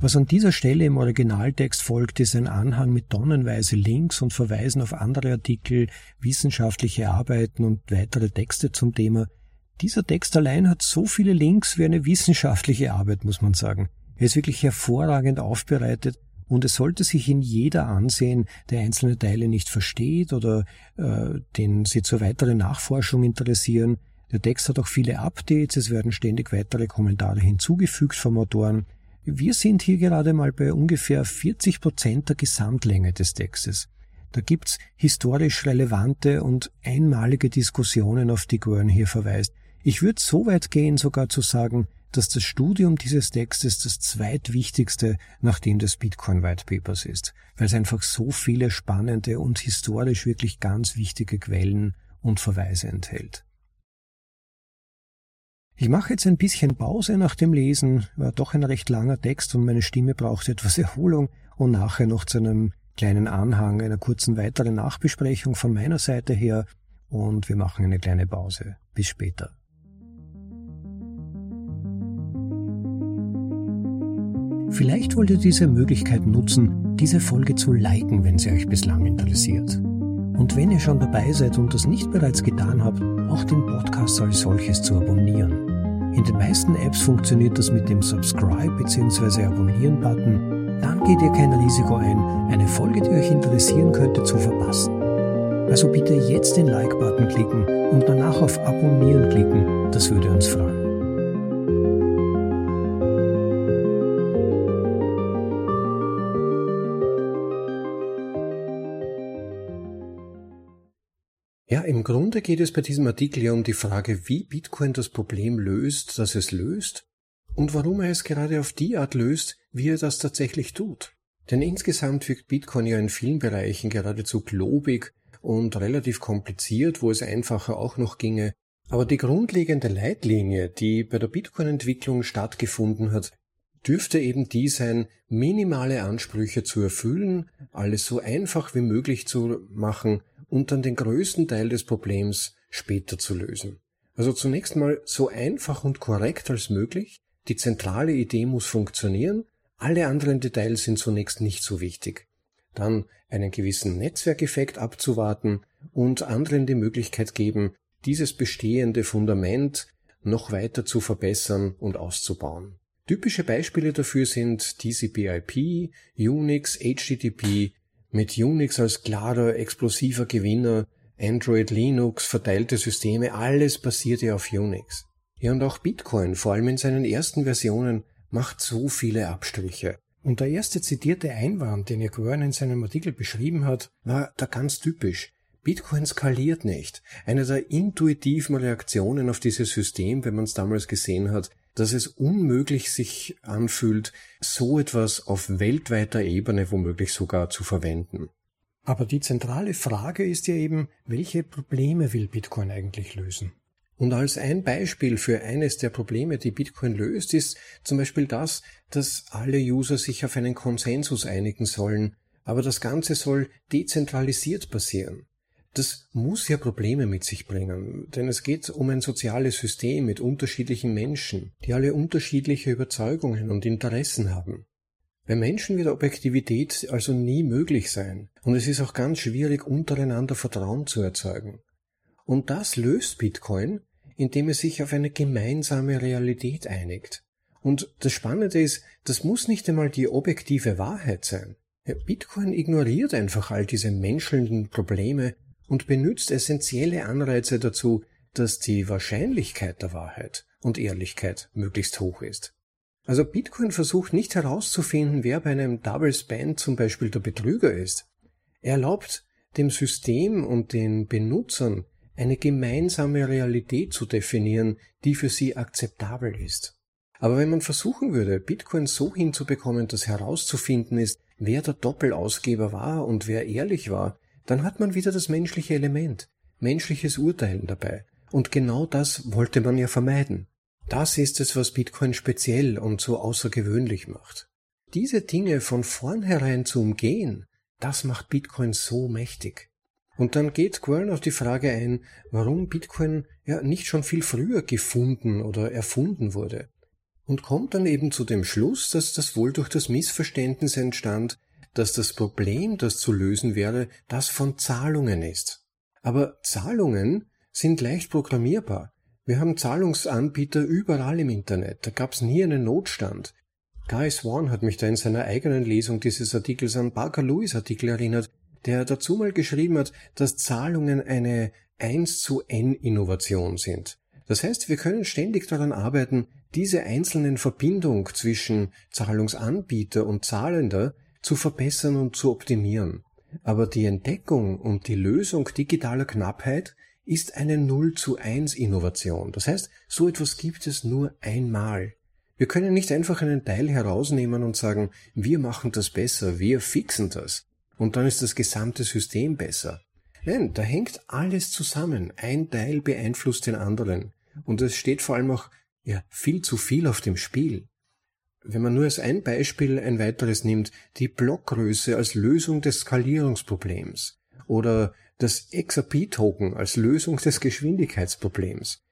Was an dieser Stelle im Originaltext folgt, ist ein Anhang mit tonnenweise Links und Verweisen auf andere Artikel, wissenschaftliche Arbeiten und weitere Texte zum Thema. Dieser Text allein hat so viele Links wie eine wissenschaftliche Arbeit, muss man sagen. Er ist wirklich hervorragend aufbereitet und es sollte sich in jeder ansehen, der einzelne Teile nicht versteht oder äh, den sie zur weiteren Nachforschung interessieren. Der Text hat auch viele Updates, es werden ständig weitere Kommentare hinzugefügt vom Autoren. Wir sind hier gerade mal bei ungefähr 40 Prozent der Gesamtlänge des Textes. Da gibt's historisch relevante und einmalige Diskussionen, auf die Gwern hier verweist. Ich würde so weit gehen, sogar zu sagen, dass das Studium dieses Textes das zweitwichtigste nach dem des Bitcoin White Papers ist, weil es einfach so viele spannende und historisch wirklich ganz wichtige Quellen und Verweise enthält. Ich mache jetzt ein bisschen Pause nach dem Lesen, war doch ein recht langer Text und meine Stimme braucht etwas [laughs] Erholung und nachher noch zu einem kleinen Anhang, einer kurzen weiteren Nachbesprechung von meiner Seite her und wir machen eine kleine Pause. Bis später. Vielleicht wollt ihr diese Möglichkeit nutzen, diese Folge zu liken, wenn sie euch bislang interessiert. Und wenn ihr schon dabei seid und das nicht bereits getan habt, auch den Podcast als solches zu abonnieren. In den meisten Apps funktioniert das mit dem Subscribe bzw. Abonnieren-Button. Dann geht ihr kein Risiko ein, eine Folge, die euch interessieren könnte, zu verpassen. Also bitte jetzt den Like-Button klicken und danach auf Abonnieren klicken, das würde uns freuen. Im Grunde geht es bei diesem Artikel ja um die Frage, wie Bitcoin das Problem löst, das es löst und warum er es gerade auf die Art löst, wie er das tatsächlich tut. Denn insgesamt wirkt Bitcoin ja in vielen Bereichen geradezu globig und relativ kompliziert, wo es einfacher auch noch ginge. Aber die grundlegende Leitlinie, die bei der Bitcoin-Entwicklung stattgefunden hat, dürfte eben die sein, minimale Ansprüche zu erfüllen, alles so einfach wie möglich zu machen und dann den größten Teil des Problems später zu lösen. Also zunächst mal so einfach und korrekt als möglich, die zentrale Idee muss funktionieren, alle anderen Details sind zunächst nicht so wichtig. Dann einen gewissen Netzwerkeffekt abzuwarten und anderen die Möglichkeit geben, dieses bestehende Fundament noch weiter zu verbessern und auszubauen. Typische Beispiele dafür sind TCP/IP, Unix, HTTP, mit Unix als klarer, explosiver Gewinner, Android, Linux, verteilte Systeme, alles basiert ja auf Unix. Ja, und auch Bitcoin, vor allem in seinen ersten Versionen, macht so viele Abstriche. Und der erste zitierte Einwand, den Gwern in seinem Artikel beschrieben hat, war da ganz typisch. Bitcoin skaliert nicht. Eine der intuitiven Reaktionen auf dieses System, wenn man es damals gesehen hat, dass es unmöglich sich anfühlt, so etwas auf weltweiter Ebene womöglich sogar zu verwenden. Aber die zentrale Frage ist ja eben, welche Probleme will Bitcoin eigentlich lösen? Und als ein Beispiel für eines der Probleme, die Bitcoin löst, ist zum Beispiel das, dass alle User sich auf einen Konsensus einigen sollen, aber das Ganze soll dezentralisiert passieren. Das muss ja Probleme mit sich bringen, denn es geht um ein soziales System mit unterschiedlichen Menschen, die alle unterschiedliche Überzeugungen und Interessen haben. Bei Menschen wird Objektivität also nie möglich sein, und es ist auch ganz schwierig, untereinander Vertrauen zu erzeugen. Und das löst Bitcoin, indem es sich auf eine gemeinsame Realität einigt. Und das Spannende ist, das muss nicht einmal die objektive Wahrheit sein. Bitcoin ignoriert einfach all diese menschelnden Probleme und benutzt essentielle Anreize dazu, dass die Wahrscheinlichkeit der Wahrheit und Ehrlichkeit möglichst hoch ist. Also Bitcoin versucht nicht herauszufinden, wer bei einem Double Spend zum Beispiel der Betrüger ist. Er erlaubt dem System und den Benutzern eine gemeinsame Realität zu definieren, die für sie akzeptabel ist. Aber wenn man versuchen würde, Bitcoin so hinzubekommen, dass herauszufinden ist, wer der Doppelausgeber war und wer ehrlich war, dann hat man wieder das menschliche Element, menschliches Urteilen dabei. Und genau das wollte man ja vermeiden. Das ist es, was Bitcoin speziell und so außergewöhnlich macht. Diese Dinge von vornherein zu umgehen, das macht Bitcoin so mächtig. Und dann geht Quirn auf die Frage ein, warum Bitcoin ja nicht schon viel früher gefunden oder erfunden wurde. Und kommt dann eben zu dem Schluss, dass das wohl durch das Missverständnis entstand, dass das Problem, das zu lösen wäre, das von Zahlungen ist. Aber Zahlungen sind leicht programmierbar. Wir haben Zahlungsanbieter überall im Internet. Da gab es nie einen Notstand. Guy Swan hat mich da in seiner eigenen Lesung dieses Artikels an Parker Lewis Artikel erinnert, der dazu mal geschrieben hat, dass Zahlungen eine 1 zu N Innovation sind. Das heißt, wir können ständig daran arbeiten, diese einzelnen Verbindung zwischen Zahlungsanbieter und Zahlender zu verbessern und zu optimieren. Aber die Entdeckung und die Lösung digitaler Knappheit ist eine 0 zu 1 Innovation. Das heißt, so etwas gibt es nur einmal. Wir können nicht einfach einen Teil herausnehmen und sagen, wir machen das besser, wir fixen das. Und dann ist das gesamte System besser. Nein, da hängt alles zusammen. Ein Teil beeinflusst den anderen. Und es steht vor allem auch ja, viel zu viel auf dem Spiel. Wenn man nur als ein Beispiel ein weiteres nimmt, die Blockgröße als Lösung des Skalierungsproblems oder das XRP-Token als Lösung des Geschwindigkeitsproblems.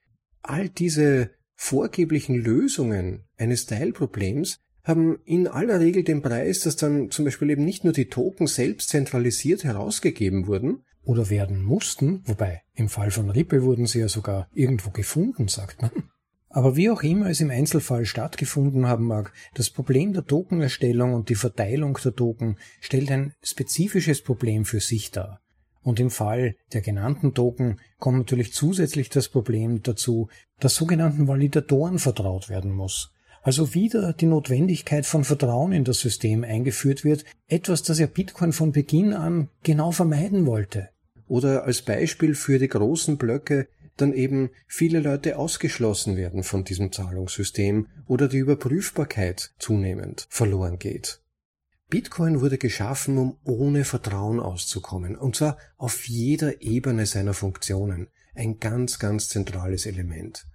All diese vorgeblichen Lösungen eines Teilproblems haben in aller Regel den Preis, dass dann zum Beispiel eben nicht nur die Token selbst zentralisiert herausgegeben wurden oder werden mussten, wobei im Fall von Ripple wurden sie ja sogar irgendwo gefunden, sagt man, aber wie auch immer es im Einzelfall stattgefunden haben mag, das Problem der Tokenerstellung und die Verteilung der Token stellt ein spezifisches Problem für sich dar. Und im Fall der genannten Token kommt natürlich zusätzlich das Problem dazu, dass sogenannten Validatoren vertraut werden muss. Also wieder die Notwendigkeit von Vertrauen in das System eingeführt wird, etwas, das ja Bitcoin von Beginn an genau vermeiden wollte. Oder als Beispiel für die großen Blöcke dann eben viele Leute ausgeschlossen werden von diesem Zahlungssystem oder die Überprüfbarkeit zunehmend verloren geht. Bitcoin wurde geschaffen, um ohne Vertrauen auszukommen, und zwar auf jeder Ebene seiner Funktionen, ein ganz, ganz zentrales Element.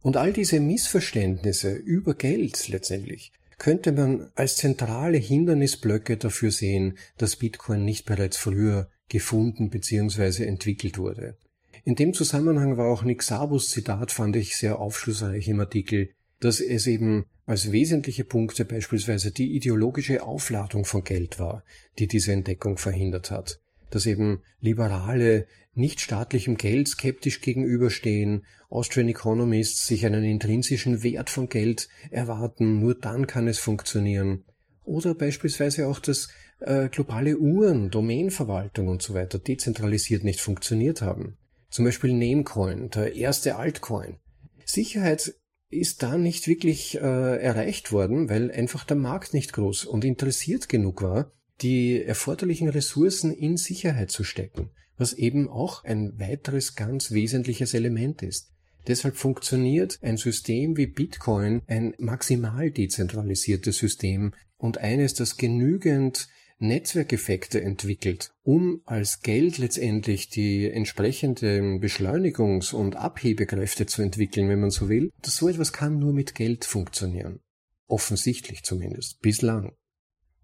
Und all diese Missverständnisse über Geld letztendlich könnte man als zentrale Hindernisblöcke dafür sehen, dass Bitcoin nicht bereits früher gefunden bzw. entwickelt wurde. In dem Zusammenhang war auch Nick Sabus Zitat, fand ich sehr aufschlussreich im Artikel, dass es eben als wesentliche Punkte beispielsweise die ideologische Aufladung von Geld war, die diese Entdeckung verhindert hat. Dass eben Liberale nicht staatlichem Geld skeptisch gegenüberstehen, Austrian Economists sich einen intrinsischen Wert von Geld erwarten, nur dann kann es funktionieren. Oder beispielsweise auch, dass äh, globale Uhren, Domainverwaltung und so weiter dezentralisiert nicht funktioniert haben. Zum Beispiel Namecoin, der erste Altcoin. Sicherheit ist da nicht wirklich äh, erreicht worden, weil einfach der Markt nicht groß und interessiert genug war, die erforderlichen Ressourcen in Sicherheit zu stecken, was eben auch ein weiteres ganz wesentliches Element ist. Deshalb funktioniert ein System wie Bitcoin, ein maximal dezentralisiertes System und eines, das genügend Netzwerkeffekte entwickelt, um als Geld letztendlich die entsprechenden Beschleunigungs- und Abhebekräfte zu entwickeln, wenn man so will. Das so etwas kann nur mit Geld funktionieren. Offensichtlich zumindest. Bislang.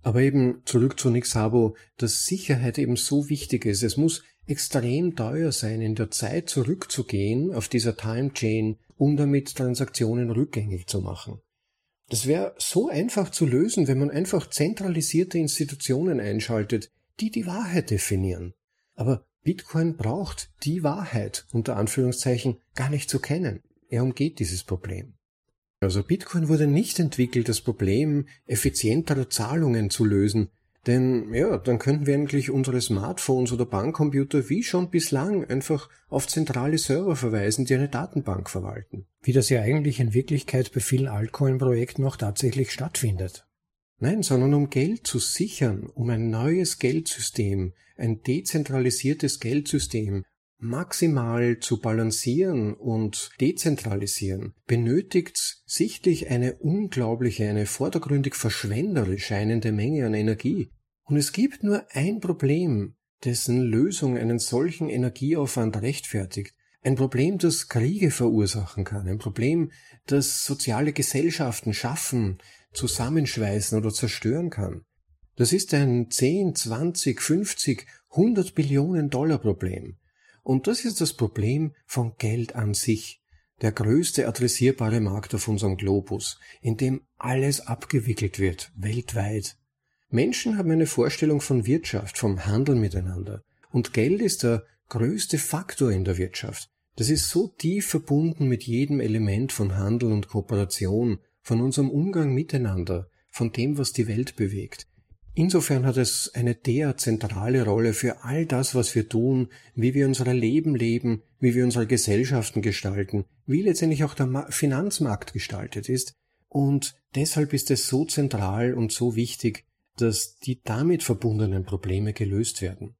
Aber eben zurück zu Nixabo, dass Sicherheit eben so wichtig ist. Es muss extrem teuer sein, in der Zeit zurückzugehen auf dieser Time Chain, um damit Transaktionen rückgängig zu machen. Das wäre so einfach zu lösen, wenn man einfach zentralisierte Institutionen einschaltet, die die Wahrheit definieren. Aber Bitcoin braucht die Wahrheit unter Anführungszeichen gar nicht zu kennen. Er umgeht dieses Problem. Also Bitcoin wurde nicht entwickelt, das Problem effizienterer Zahlungen zu lösen, denn ja, dann könnten wir eigentlich unsere Smartphones oder Bankcomputer wie schon bislang einfach auf zentrale Server verweisen, die eine Datenbank verwalten. Wie das ja eigentlich in Wirklichkeit bei vielen Altcoin-Projekten auch tatsächlich stattfindet. Nein, sondern um Geld zu sichern, um ein neues Geldsystem, ein dezentralisiertes Geldsystem maximal zu balancieren und dezentralisieren, benötigt sichtlich eine unglaubliche, eine vordergründig verschwenderisch scheinende Menge an Energie. Und es gibt nur ein Problem, dessen Lösung einen solchen Energieaufwand rechtfertigt. Ein Problem, das Kriege verursachen kann. Ein Problem, das soziale Gesellschaften schaffen, zusammenschweißen oder zerstören kann. Das ist ein 10, 20, 50, 100 Billionen Dollar Problem. Und das ist das Problem von Geld an sich. Der größte adressierbare Markt auf unserem Globus, in dem alles abgewickelt wird, weltweit. Menschen haben eine Vorstellung von Wirtschaft, vom Handel miteinander. Und Geld ist der größte Faktor in der Wirtschaft. Das ist so tief verbunden mit jedem Element von Handel und Kooperation, von unserem Umgang miteinander, von dem, was die Welt bewegt. Insofern hat es eine der zentrale Rolle für all das, was wir tun, wie wir unser Leben leben, wie wir unsere Gesellschaften gestalten, wie letztendlich auch der Finanzmarkt gestaltet ist. Und deshalb ist es so zentral und so wichtig, dass die damit verbundenen Probleme gelöst werden.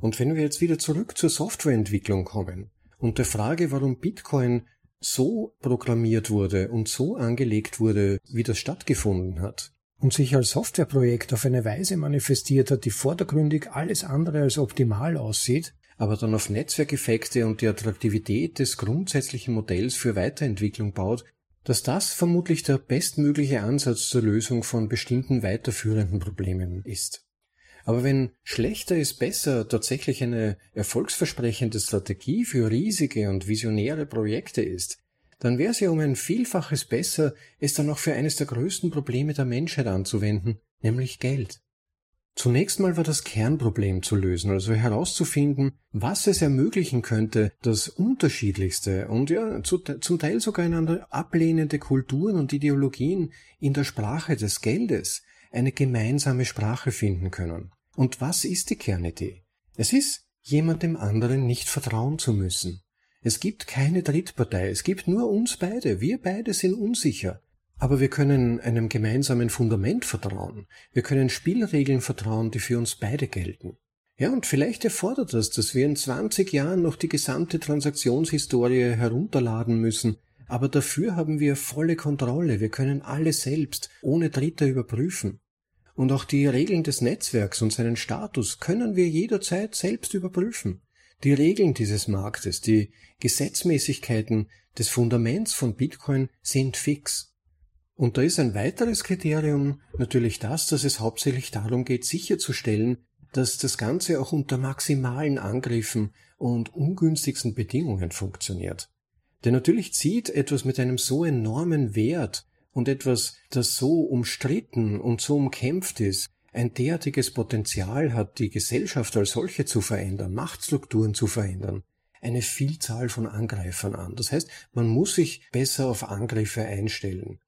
Und wenn wir jetzt wieder zurück zur Softwareentwicklung kommen und der Frage, warum Bitcoin so programmiert wurde und so angelegt wurde, wie das stattgefunden hat, und sich als Softwareprojekt auf eine Weise manifestiert hat, die vordergründig alles andere als optimal aussieht, aber dann auf Netzwerkeffekte und die Attraktivität des grundsätzlichen Modells für Weiterentwicklung baut, dass das vermutlich der bestmögliche Ansatz zur Lösung von bestimmten weiterführenden Problemen ist. Aber wenn schlechter ist besser tatsächlich eine erfolgsversprechende Strategie für riesige und visionäre Projekte ist, dann wäre es ja um ein Vielfaches besser, es dann auch für eines der größten Probleme der Menschheit anzuwenden, nämlich Geld. Zunächst mal war das Kernproblem zu lösen, also herauszufinden, was es ermöglichen könnte, dass unterschiedlichste und ja zu, zum Teil sogar einander ablehnende Kulturen und Ideologien in der Sprache des Geldes eine gemeinsame Sprache finden können. Und was ist die Kernidee? Es ist, jemandem anderen nicht vertrauen zu müssen. Es gibt keine Drittpartei, es gibt nur uns beide. Wir beide sind unsicher. Aber wir können einem gemeinsamen Fundament vertrauen. Wir können Spielregeln vertrauen, die für uns beide gelten. Ja, und vielleicht erfordert das, dass wir in 20 Jahren noch die gesamte Transaktionshistorie herunterladen müssen, aber dafür haben wir volle Kontrolle, wir können alles selbst, ohne Dritte überprüfen. Und auch die Regeln des Netzwerks und seinen Status können wir jederzeit selbst überprüfen. Die Regeln dieses Marktes, die Gesetzmäßigkeiten des Fundaments von Bitcoin sind fix. Und da ist ein weiteres Kriterium natürlich das, dass es hauptsächlich darum geht, sicherzustellen, dass das Ganze auch unter maximalen Angriffen und ungünstigsten Bedingungen funktioniert. Denn natürlich zieht etwas mit einem so enormen Wert und etwas, das so umstritten und so umkämpft ist, ein derartiges Potenzial hat, die Gesellschaft als solche zu verändern, Machtstrukturen zu verändern, eine Vielzahl von Angreifern an. Das heißt, man muss sich besser auf Angriffe einstellen.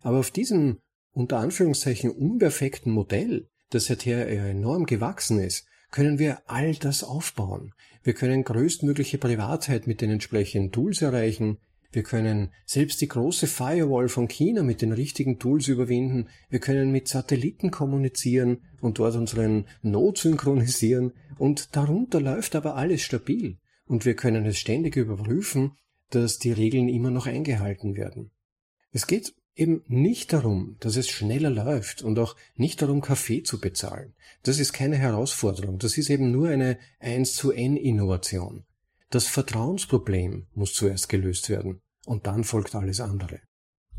Aber auf diesem unter Anführungszeichen unperfekten Modell, das seither enorm gewachsen ist, können wir all das aufbauen. Wir können größtmögliche Privatheit mit den entsprechenden Tools erreichen. Wir können selbst die große Firewall von China mit den richtigen Tools überwinden. Wir können mit Satelliten kommunizieren und dort unseren Not synchronisieren. Und darunter läuft aber alles stabil. Und wir können es ständig überprüfen, dass die Regeln immer noch eingehalten werden. Es geht eben nicht darum, dass es schneller läuft und auch nicht darum, Kaffee zu bezahlen. Das ist keine Herausforderung. Das ist eben nur eine 1 zu N Innovation. Das Vertrauensproblem muss zuerst gelöst werden und dann folgt alles andere.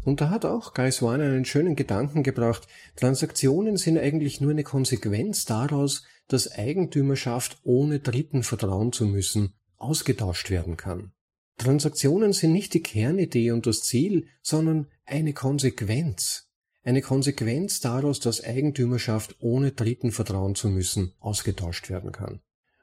Und da hat auch Guy Swan einen schönen Gedanken gebracht. Transaktionen sind eigentlich nur eine Konsequenz daraus, dass Eigentümerschaft ohne Dritten vertrauen zu müssen ausgetauscht werden kann. Transaktionen sind nicht die Kernidee und das Ziel, sondern eine Konsequenz. Eine Konsequenz daraus, dass Eigentümerschaft ohne Dritten vertrauen zu müssen ausgetauscht werden kann.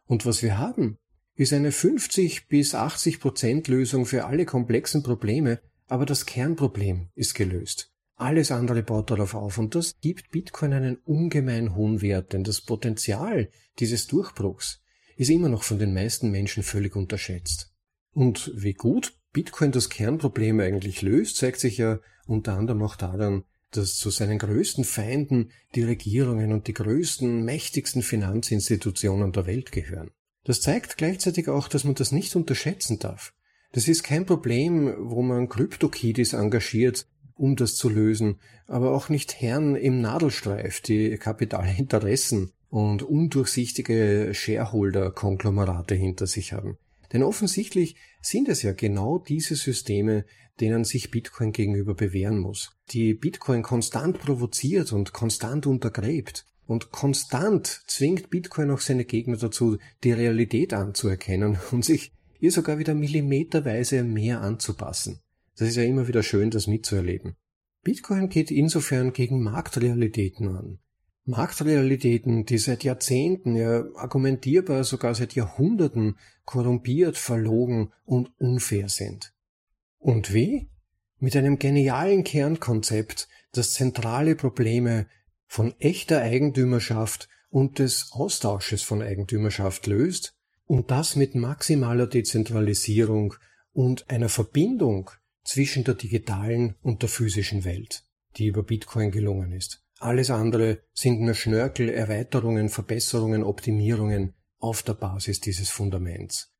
Und was wir haben, ist eine 50 bis 80 Prozent Lösung für alle komplexen Probleme, aber das Kernproblem ist gelöst. Alles andere baut darauf auf und das gibt Bitcoin einen ungemein hohen Wert, denn das Potenzial dieses Durchbruchs ist immer noch von den meisten Menschen völlig unterschätzt. Und wie gut Bitcoin das Kernproblem eigentlich löst, zeigt sich ja unter anderem auch daran, dass zu seinen größten Feinden die Regierungen und die größten, mächtigsten Finanzinstitutionen der Welt gehören. Das zeigt gleichzeitig auch, dass man das nicht unterschätzen darf. Das ist kein Problem, wo man Kryptokiddies engagiert, um das zu lösen, aber auch nicht Herren im Nadelstreif, die Kapitalinteressen und undurchsichtige Shareholder-Konglomerate hinter sich haben. Denn offensichtlich sind es ja genau diese Systeme, denen sich Bitcoin gegenüber bewähren muss, die Bitcoin konstant provoziert und konstant untergräbt. Und konstant zwingt Bitcoin auch seine Gegner dazu, die Realität anzuerkennen [laughs] und sich ihr sogar wieder millimeterweise mehr anzupassen. Das ist ja immer wieder schön, das mitzuerleben. Bitcoin geht insofern gegen Marktrealitäten an. Marktrealitäten, die seit Jahrzehnten, ja argumentierbar sogar seit Jahrhunderten korrumpiert, verlogen und unfair sind. Und wie? Mit einem genialen Kernkonzept, das zentrale Probleme von echter Eigentümerschaft und des Austausches von Eigentümerschaft löst und das mit maximaler Dezentralisierung und einer Verbindung zwischen der digitalen und der physischen Welt, die über Bitcoin gelungen ist. Alles andere sind nur Schnörkel, Erweiterungen, Verbesserungen, Optimierungen auf der Basis dieses Fundaments.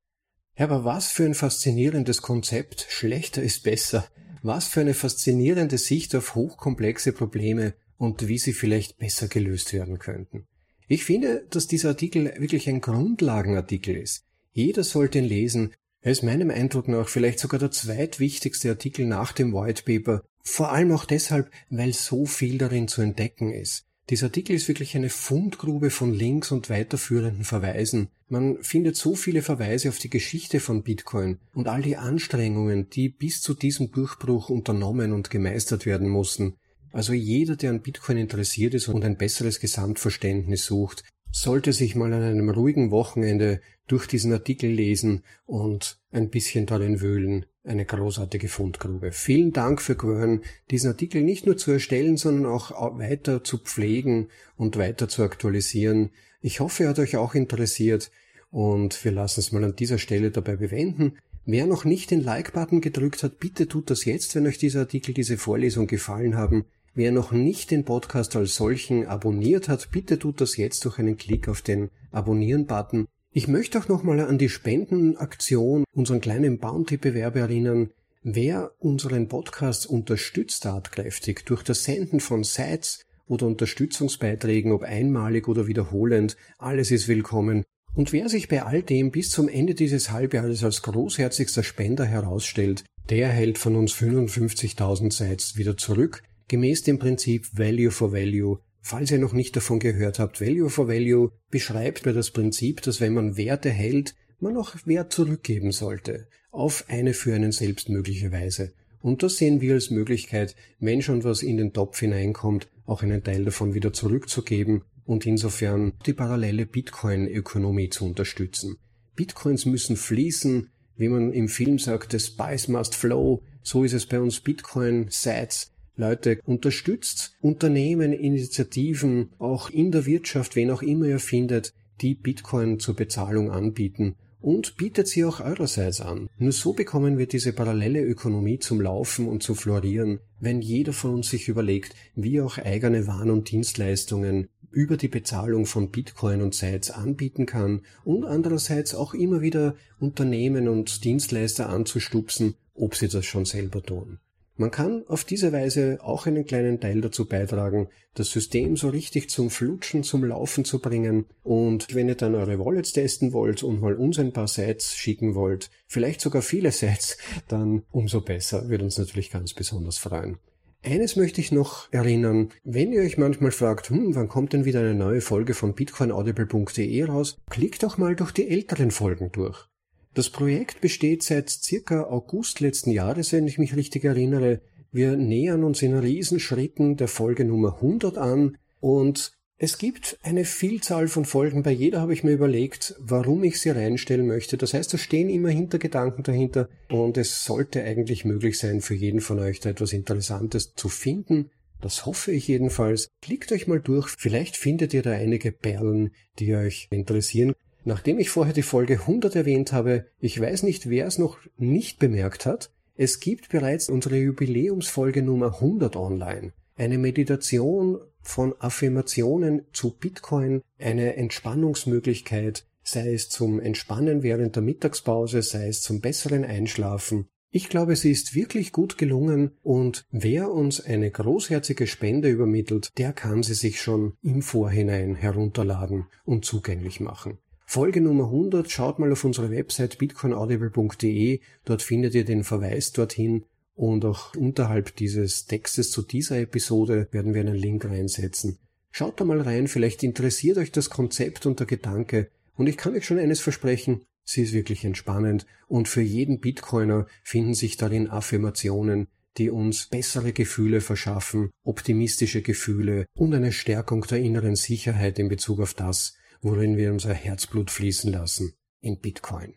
Aber was für ein faszinierendes Konzept, schlechter ist besser, was für eine faszinierende Sicht auf hochkomplexe Probleme und wie sie vielleicht besser gelöst werden könnten. Ich finde, dass dieser Artikel wirklich ein Grundlagenartikel ist. Jeder sollte ihn lesen. Er ist meinem Eindruck nach vielleicht sogar der zweitwichtigste Artikel nach dem White Paper vor allem auch deshalb, weil so viel darin zu entdecken ist. Dieser Artikel ist wirklich eine Fundgrube von Links und weiterführenden Verweisen. Man findet so viele Verweise auf die Geschichte von Bitcoin und all die Anstrengungen, die bis zu diesem Durchbruch unternommen und gemeistert werden mussten. Also jeder, der an Bitcoin interessiert ist und ein besseres Gesamtverständnis sucht, sollte sich mal an einem ruhigen Wochenende durch diesen Artikel lesen und ein bisschen darin wühlen. Eine großartige Fundgrube. Vielen Dank für Quern, diesen Artikel nicht nur zu erstellen, sondern auch weiter zu pflegen und weiter zu aktualisieren. Ich hoffe, er hat euch auch interessiert und wir lassen es mal an dieser Stelle dabei bewenden. Wer noch nicht den Like-Button gedrückt hat, bitte tut das jetzt, wenn euch dieser Artikel, diese Vorlesung gefallen haben. Wer noch nicht den Podcast als solchen abonniert hat, bitte tut das jetzt durch einen Klick auf den Abonnieren-Button. Ich möchte auch nochmal an die Spendenaktion, unseren kleinen Bounty-Bewerb erinnern. Wer unseren Podcast unterstützt tatkräftig durch das Senden von Sites oder Unterstützungsbeiträgen, ob einmalig oder wiederholend, alles ist willkommen. Und wer sich bei all dem bis zum Ende dieses Halbjahres als großherzigster Spender herausstellt, der erhält von uns 55.000 Sites wieder zurück, gemäß dem Prinzip Value for Value. Falls ihr noch nicht davon gehört habt, Value for Value beschreibt mir das Prinzip, dass wenn man Werte hält, man auch Wert zurückgeben sollte, auf eine für einen selbst mögliche Weise. Und das sehen wir als Möglichkeit, wenn schon was in den Topf hineinkommt, auch einen Teil davon wieder zurückzugeben und insofern die parallele Bitcoin-Ökonomie zu unterstützen. Bitcoins müssen fließen, wie man im Film sagt, the spice must flow, so ist es bei uns Bitcoin-Sites, Leute unterstützt, Unternehmen, Initiativen, auch in der Wirtschaft, wen auch immer ihr findet, die Bitcoin zur Bezahlung anbieten und bietet sie auch eurerseits an. Nur so bekommen wir diese parallele Ökonomie zum Laufen und zu florieren, wenn jeder von uns sich überlegt, wie auch eigene Waren und Dienstleistungen über die Bezahlung von Bitcoin und Sites anbieten kann und andererseits auch immer wieder Unternehmen und Dienstleister anzustupsen, ob sie das schon selber tun. Man kann auf diese Weise auch einen kleinen Teil dazu beitragen, das System so richtig zum Flutschen, zum Laufen zu bringen. Und wenn ihr dann eure Wallets testen wollt und mal uns ein paar Sites schicken wollt, vielleicht sogar viele [laughs] Sites, dann umso besser, wird uns natürlich ganz besonders freuen. Eines möchte ich noch erinnern, wenn ihr euch manchmal fragt, hm, wann kommt denn wieder eine neue Folge von bitcoinaudible.de raus, klickt doch mal durch die älteren Folgen durch. Das Projekt besteht seit circa August letzten Jahres, wenn ich mich richtig erinnere. Wir nähern uns in Riesenschritten der Folge Nummer 100 an und Es gibt eine Vielzahl von Folgen. Bei jeder habe ich mir überlegt, warum ich sie reinstellen möchte. Das heißt, da stehen immer Hintergedanken dahinter und es sollte eigentlich möglich sein, für jeden von euch da etwas Interessantes zu finden. Das hoffe ich jedenfalls. Klickt euch mal durch. Vielleicht findet ihr da einige Perlen, die euch interessieren. Nachdem ich vorher die Folge 100 erwähnt habe, ich weiß nicht, wer es noch nicht bemerkt hat, es gibt bereits unsere Jubiläumsfolge Nummer 100 online. Eine Meditation von Affirmationen zu Bitcoin, eine Entspannungsmöglichkeit, sei es zum Entspannen während der Mittagspause, sei es zum besseren Einschlafen. Ich glaube, sie ist wirklich gut gelungen und wer uns eine großherzige Spende übermittelt, der kann sie sich schon im Vorhinein herunterladen und zugänglich machen. Folge Nummer 100, schaut mal auf unsere Website bitcoinaudible.de, dort findet ihr den Verweis dorthin und auch unterhalb dieses Textes zu dieser Episode werden wir einen Link reinsetzen. Schaut da mal rein, vielleicht interessiert euch das Konzept und der Gedanke. Und ich kann euch schon eines versprechen, sie ist wirklich entspannend. Und für jeden Bitcoiner finden sich darin Affirmationen, die uns bessere Gefühle verschaffen, optimistische Gefühle und eine Stärkung der inneren Sicherheit in Bezug auf das, worin wir unser Herzblut fließen lassen, in Bitcoin.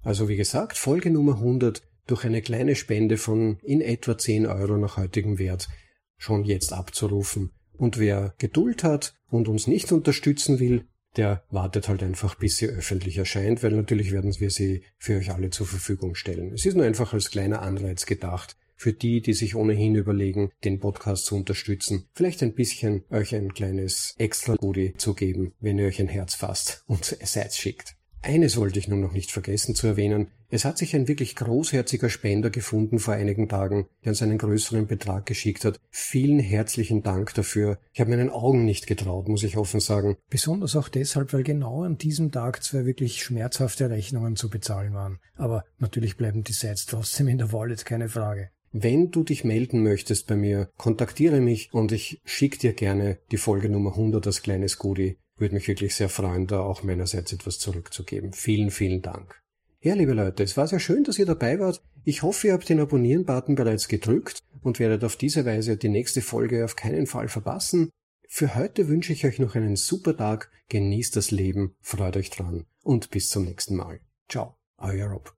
Also wie gesagt, Folge Nummer 100 durch eine kleine Spende von in etwa 10 Euro nach heutigem Wert schon jetzt abzurufen. Und wer Geduld hat und uns nicht unterstützen will, der wartet halt einfach, bis sie öffentlich erscheint, weil natürlich werden wir sie für euch alle zur Verfügung stellen. Es ist nur einfach als kleiner Anreiz gedacht, für die, die sich ohnehin überlegen, den Podcast zu unterstützen, vielleicht ein bisschen euch ein kleines extra Goodie zu geben, wenn ihr euch ein Herz fasst und es schickt. Eines wollte ich nun noch nicht vergessen zu erwähnen. Es hat sich ein wirklich großherziger Spender gefunden vor einigen Tagen, der uns einen größeren Betrag geschickt hat. Vielen herzlichen Dank dafür. Ich habe meinen Augen nicht getraut, muss ich offen sagen. Besonders auch deshalb, weil genau an diesem Tag zwei wirklich schmerzhafte Rechnungen zu bezahlen waren. Aber natürlich bleiben die Sites trotzdem in der Wallet, keine Frage. Wenn du dich melden möchtest bei mir, kontaktiere mich und ich schicke dir gerne die Folge Nummer 100 als kleines Goodie. Würde mich wirklich sehr freuen, da auch meinerseits etwas zurückzugeben. Vielen, vielen Dank. Ja, liebe Leute, es war sehr schön, dass ihr dabei wart. Ich hoffe, ihr habt den Abonnieren-Button bereits gedrückt und werdet auf diese Weise die nächste Folge auf keinen Fall verpassen. Für heute wünsche ich euch noch einen super Tag, genießt das Leben, freut euch dran und bis zum nächsten Mal. Ciao, euer Rob.